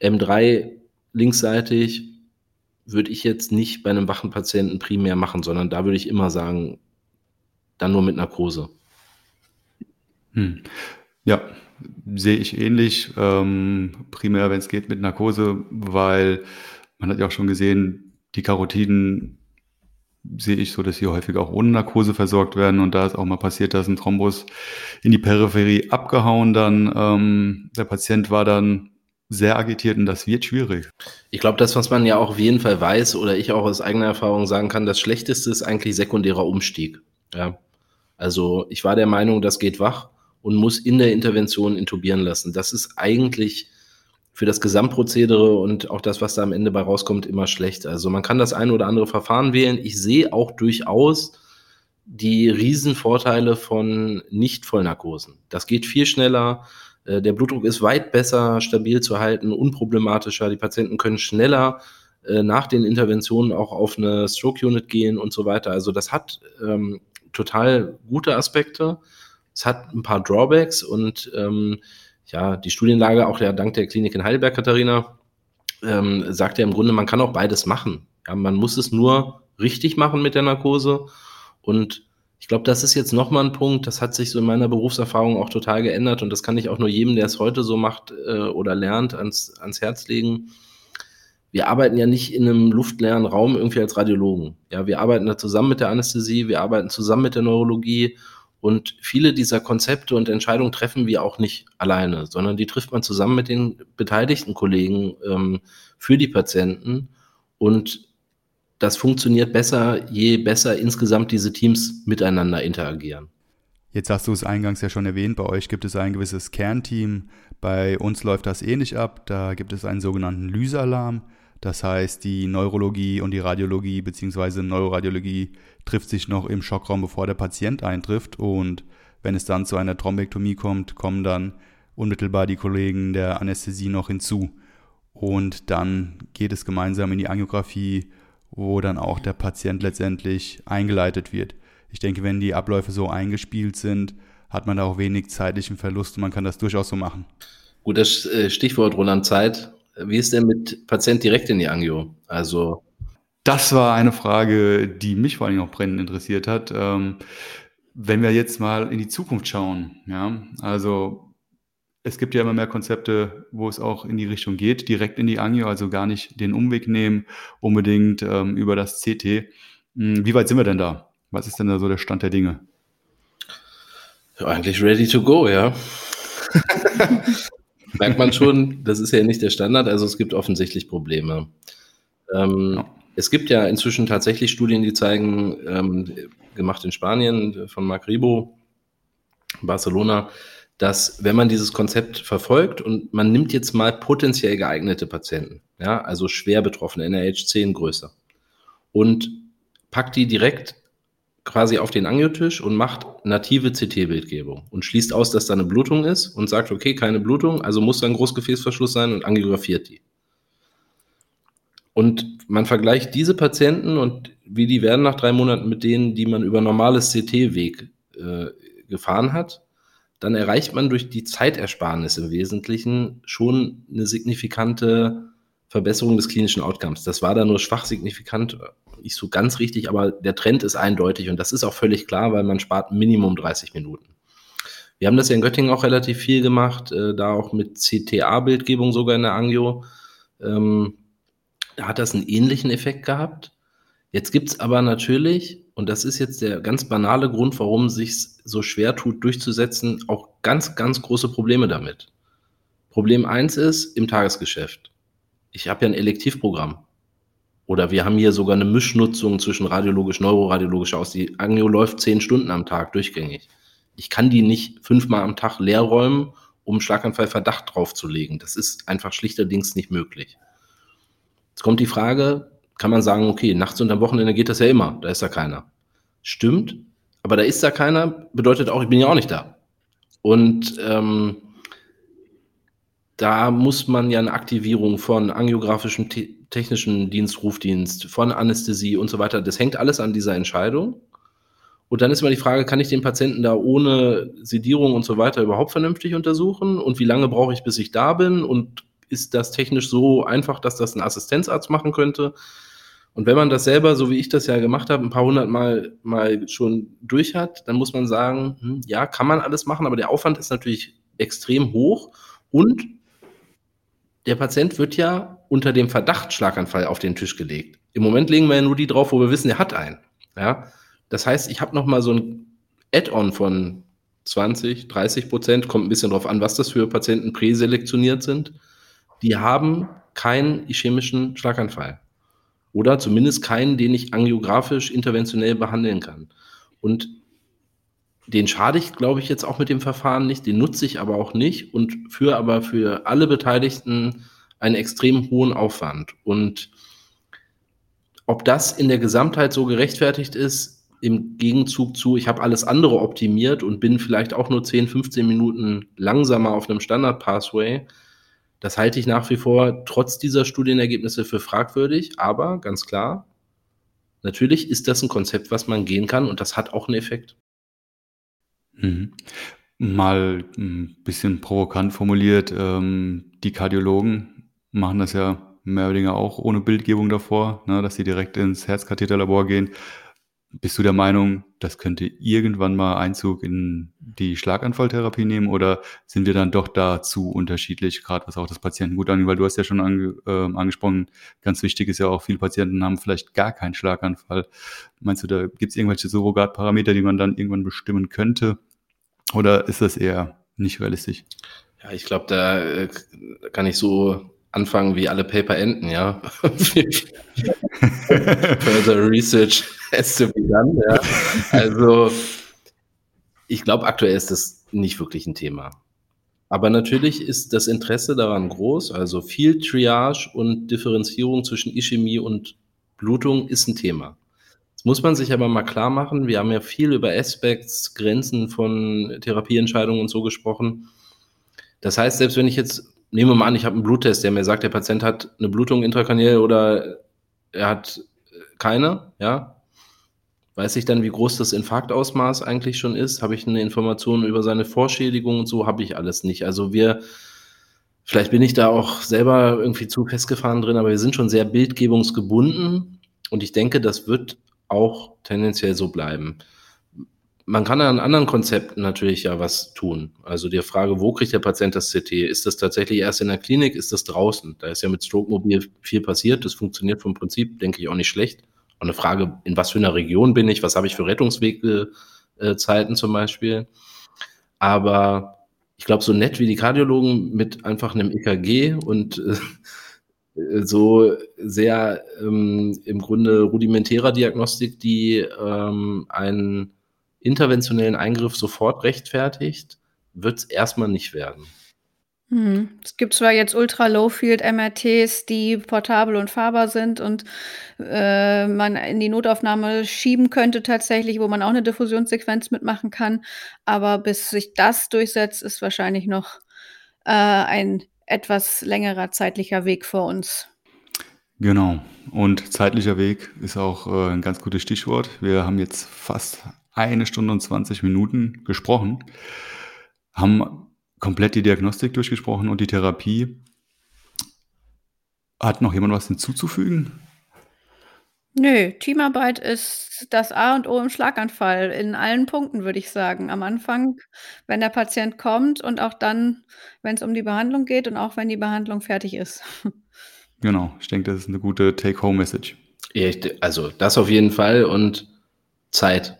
M3 linksseitig, würde ich jetzt nicht bei einem wachen Patienten primär machen, sondern da würde ich immer sagen, dann nur mit Narkose. Hm. Ja, sehe ich ähnlich. Ähm, primär, wenn es geht, mit Narkose, weil man hat ja auch schon gesehen, die Karotiden sehe ich so, dass sie häufig auch ohne Narkose versorgt werden. Und da ist auch mal passiert, dass ein Thrombus in die Peripherie abgehauen dann. Ähm, der Patient war dann sehr agitiert und das wird schwierig. Ich glaube, das, was man ja auch auf jeden Fall weiß oder ich auch aus eigener Erfahrung sagen kann, das Schlechteste ist eigentlich sekundärer Umstieg. Ja. Also ich war der Meinung, das geht wach und muss in der Intervention intubieren lassen. Das ist eigentlich für das Gesamtprozedere und auch das, was da am Ende bei rauskommt, immer schlecht. Also man kann das eine oder andere Verfahren wählen. Ich sehe auch durchaus die Riesenvorteile von Nicht-Vollnarkosen. Das geht viel schneller. Äh, der Blutdruck ist weit besser stabil zu halten, unproblematischer. Die Patienten können schneller äh, nach den Interventionen auch auf eine Stroke Unit gehen und so weiter. Also das hat ähm, total gute Aspekte. Es hat ein paar Drawbacks und ähm, ja, die Studienlage, auch ja dank der Klinik in Heidelberg, Katharina, ähm, sagt ja im Grunde, man kann auch beides machen. Ja, man muss es nur richtig machen mit der Narkose. Und ich glaube, das ist jetzt nochmal ein Punkt, das hat sich so in meiner Berufserfahrung auch total geändert und das kann ich auch nur jedem, der es heute so macht äh, oder lernt, ans, ans Herz legen. Wir arbeiten ja nicht in einem luftleeren Raum irgendwie als Radiologen. Ja, wir arbeiten da zusammen mit der Anästhesie, wir arbeiten zusammen mit der Neurologie und viele dieser Konzepte und Entscheidungen treffen wir auch nicht alleine, sondern die trifft man zusammen mit den beteiligten Kollegen ähm, für die Patienten. Und das funktioniert besser, je besser insgesamt diese Teams miteinander interagieren. Jetzt hast du es eingangs ja schon erwähnt, bei euch gibt es ein gewisses Kernteam. Bei uns läuft das ähnlich ab. Da gibt es einen sogenannten Lysalarm. Das heißt, die Neurologie und die Radiologie bzw. Neuroradiologie trifft sich noch im Schockraum, bevor der Patient eintrifft. Und wenn es dann zu einer Thrombektomie kommt, kommen dann unmittelbar die Kollegen der Anästhesie noch hinzu. Und dann geht es gemeinsam in die Angiografie, wo dann auch der Patient letztendlich eingeleitet wird. Ich denke, wenn die Abläufe so eingespielt sind, hat man da auch wenig zeitlichen Verlust und man kann das durchaus so machen. Gutes äh, Stichwort, Roland, Zeit. Wie ist denn mit Patient direkt in die Angio? Also das war eine Frage, die mich vor allem auch brennend interessiert hat. Ähm, wenn wir jetzt mal in die Zukunft schauen, ja, also es gibt ja immer mehr Konzepte, wo es auch in die Richtung geht, direkt in die Angio, also gar nicht den Umweg nehmen, unbedingt ähm, über das CT. Hm, wie weit sind wir denn da? Was ist denn da so der Stand der Dinge? Eigentlich ready to go, ja. merkt man schon, das ist ja nicht der Standard, also es gibt offensichtlich Probleme. Ähm, ja. Es gibt ja inzwischen tatsächlich Studien, die zeigen, ähm, gemacht in Spanien von Marc Ribo, Barcelona, dass wenn man dieses Konzept verfolgt und man nimmt jetzt mal potenziell geeignete Patienten, ja, also schwer betroffene, NRH 10 größer, und packt die direkt quasi auf den Angiotisch und macht native CT-Bildgebung und schließt aus, dass da eine Blutung ist und sagt, okay, keine Blutung, also muss da ein Großgefäßverschluss sein und angiografiert die. Und man vergleicht diese Patienten und wie die werden nach drei Monaten mit denen, die man über normales CT-Weg äh, gefahren hat, dann erreicht man durch die Zeitersparnis im Wesentlichen schon eine signifikante Verbesserung des klinischen Outcomes. Das war da nur schwach signifikant nicht so ganz richtig, aber der Trend ist eindeutig und das ist auch völlig klar, weil man spart Minimum 30 Minuten. Wir haben das ja in Göttingen auch relativ viel gemacht, äh, da auch mit CTA-Bildgebung sogar in der Angio. Ähm, da hat das einen ähnlichen Effekt gehabt. Jetzt gibt es aber natürlich, und das ist jetzt der ganz banale Grund, warum es sich so schwer tut, durchzusetzen, auch ganz, ganz große Probleme damit. Problem 1 ist im Tagesgeschäft. Ich habe ja ein Elektivprogramm. Oder wir haben hier sogar eine Mischnutzung zwischen radiologisch, neuroradiologisch aus. Die Angio läuft zehn Stunden am Tag durchgängig. Ich kann die nicht fünfmal am Tag leer räumen, um Schlaganfallverdacht draufzulegen. Das ist einfach schlichterdings nicht möglich. Jetzt kommt die Frage, kann man sagen, okay, nachts und am Wochenende geht das ja immer, da ist da keiner. Stimmt, aber da ist da keiner, bedeutet auch, ich bin ja auch nicht da. Und ähm, da muss man ja eine Aktivierung von angiografischem technischen Dienst, Rufdienst, von Anästhesie und so weiter, das hängt alles an dieser Entscheidung. Und dann ist immer die Frage, kann ich den Patienten da ohne Sedierung und so weiter überhaupt vernünftig untersuchen? Und wie lange brauche ich, bis ich da bin? Und ist das technisch so einfach, dass das ein Assistenzarzt machen könnte? Und wenn man das selber, so wie ich das ja gemacht habe, ein paar hundert Mal, mal schon durch hat, dann muss man sagen, hm, ja, kann man alles machen, aber der Aufwand ist natürlich extrem hoch und der Patient wird ja unter dem Verdacht Schlaganfall auf den Tisch gelegt. Im Moment legen wir ja nur die drauf, wo wir wissen, er hat einen. Ja? Das heißt, ich habe noch mal so ein Add-on von 20, 30 Prozent, kommt ein bisschen drauf an, was das für Patienten präselektioniert sind. Die haben keinen ischämischen Schlaganfall. Oder zumindest keinen, den ich angiografisch interventionell behandeln kann. Und den schade ich, glaube ich, jetzt auch mit dem Verfahren nicht, den nutze ich aber auch nicht und führe aber für alle Beteiligten einen extrem hohen Aufwand. Und ob das in der Gesamtheit so gerechtfertigt ist, im Gegenzug zu, ich habe alles andere optimiert und bin vielleicht auch nur 10, 15 Minuten langsamer auf einem Standard-Pathway, das halte ich nach wie vor trotz dieser Studienergebnisse für fragwürdig, aber ganz klar, natürlich ist das ein Konzept, was man gehen kann und das hat auch einen Effekt. Mhm. Mal ein bisschen provokant formuliert, ähm, die Kardiologen machen das ja mehr oder weniger auch ohne Bildgebung davor, ne, dass sie direkt ins Herzkatheterlabor gehen. Bist du der Meinung, das könnte irgendwann mal Einzug in die Schlaganfalltherapie nehmen oder sind wir dann doch da zu unterschiedlich, gerade was auch das Patientengut angeht? Weil du hast ja schon ange, äh, angesprochen, ganz wichtig ist ja auch, viele Patienten haben vielleicht gar keinen Schlaganfall. Meinst du, da gibt es irgendwelche Surrogatparameter, die man dann irgendwann bestimmen könnte? Oder ist das eher nicht realistisch? Ja, ich glaube, da äh, kann ich so anfangen, wie alle Paper enden, ja. Further research has to be done, ja. Also, ich glaube, aktuell ist das nicht wirklich ein Thema. Aber natürlich ist das Interesse daran groß. Also viel Triage und Differenzierung zwischen Ischämie und Blutung ist ein Thema. Das muss man sich aber mal klar machen. Wir haben ja viel über Aspects, Grenzen von Therapieentscheidungen und so gesprochen. Das heißt, selbst wenn ich jetzt nehmen wir mal an, ich habe einen Bluttest, der mir sagt, der Patient hat eine Blutung intrakraniell oder er hat keine, ja. Weiß ich dann, wie groß das Infarktausmaß eigentlich schon ist? Habe ich eine Information über seine Vorschädigung und so? Habe ich alles nicht. Also wir, vielleicht bin ich da auch selber irgendwie zu festgefahren drin, aber wir sind schon sehr bildgebungsgebunden und ich denke, das wird auch tendenziell so bleiben man kann an anderen Konzepten natürlich ja was tun. Also die Frage, wo kriegt der Patient das CT? Ist das tatsächlich erst in der Klinik? Ist das draußen? Da ist ja mit Stroke Mobil viel passiert. Das funktioniert vom Prinzip, denke ich, auch nicht schlecht. Und eine Frage, in was für einer Region bin ich? Was habe ich für Rettungswegzeiten zum Beispiel? Aber ich glaube, so nett wie die Kardiologen mit einfach einem EKG und äh, so sehr ähm, im Grunde rudimentärer Diagnostik, die ähm, einen interventionellen Eingriff sofort rechtfertigt, wird es erstmal nicht werden. Hm. Es gibt zwar jetzt Ultra-Low-Field-MRTs, die portabel und fahrbar sind und äh, man in die Notaufnahme schieben könnte tatsächlich, wo man auch eine Diffusionssequenz mitmachen kann. Aber bis sich das durchsetzt, ist wahrscheinlich noch äh, ein etwas längerer zeitlicher Weg vor uns. Genau. Und zeitlicher Weg ist auch äh, ein ganz gutes Stichwort. Wir haben jetzt fast eine Stunde und 20 Minuten gesprochen, haben komplett die Diagnostik durchgesprochen und die Therapie. Hat noch jemand was hinzuzufügen? Nö, Teamarbeit ist das A und O im Schlaganfall in allen Punkten, würde ich sagen. Am Anfang, wenn der Patient kommt und auch dann, wenn es um die Behandlung geht und auch wenn die Behandlung fertig ist. Genau, ich denke, das ist eine gute Take-Home-Message. Ja, also das auf jeden Fall und Zeit.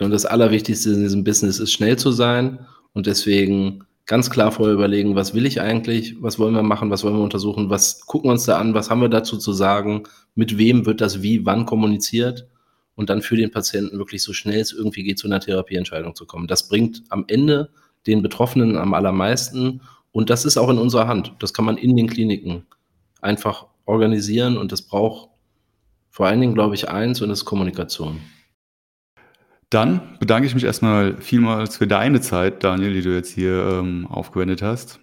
Und das Allerwichtigste in diesem Business ist schnell zu sein und deswegen ganz klar vorher überlegen, was will ich eigentlich, was wollen wir machen, was wollen wir untersuchen, was gucken wir uns da an, was haben wir dazu zu sagen, mit wem wird das wie, wann kommuniziert und dann für den Patienten wirklich so schnell es irgendwie geht, zu einer Therapieentscheidung zu kommen. Das bringt am Ende den Betroffenen am allermeisten und das ist auch in unserer Hand. Das kann man in den Kliniken einfach organisieren und das braucht vor allen Dingen, glaube ich, eins und das ist Kommunikation. Dann bedanke ich mich erstmal vielmals für deine Zeit, Daniel, die du jetzt hier ähm, aufgewendet hast.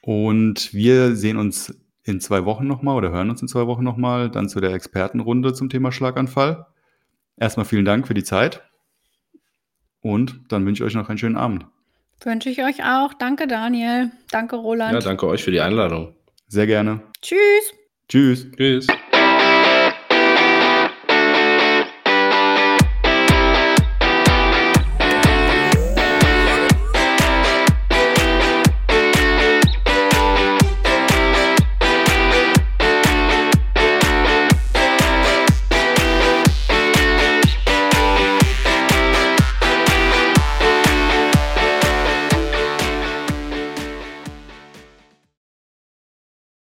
Und wir sehen uns in zwei Wochen nochmal oder hören uns in zwei Wochen nochmal, dann zu der Expertenrunde zum Thema Schlaganfall. Erstmal vielen Dank für die Zeit. Und dann wünsche ich euch noch einen schönen Abend. Wünsche ich euch auch. Danke, Daniel. Danke, Roland. Ja, danke euch für die Einladung. Sehr gerne. Tschüss. Tschüss. Tschüss.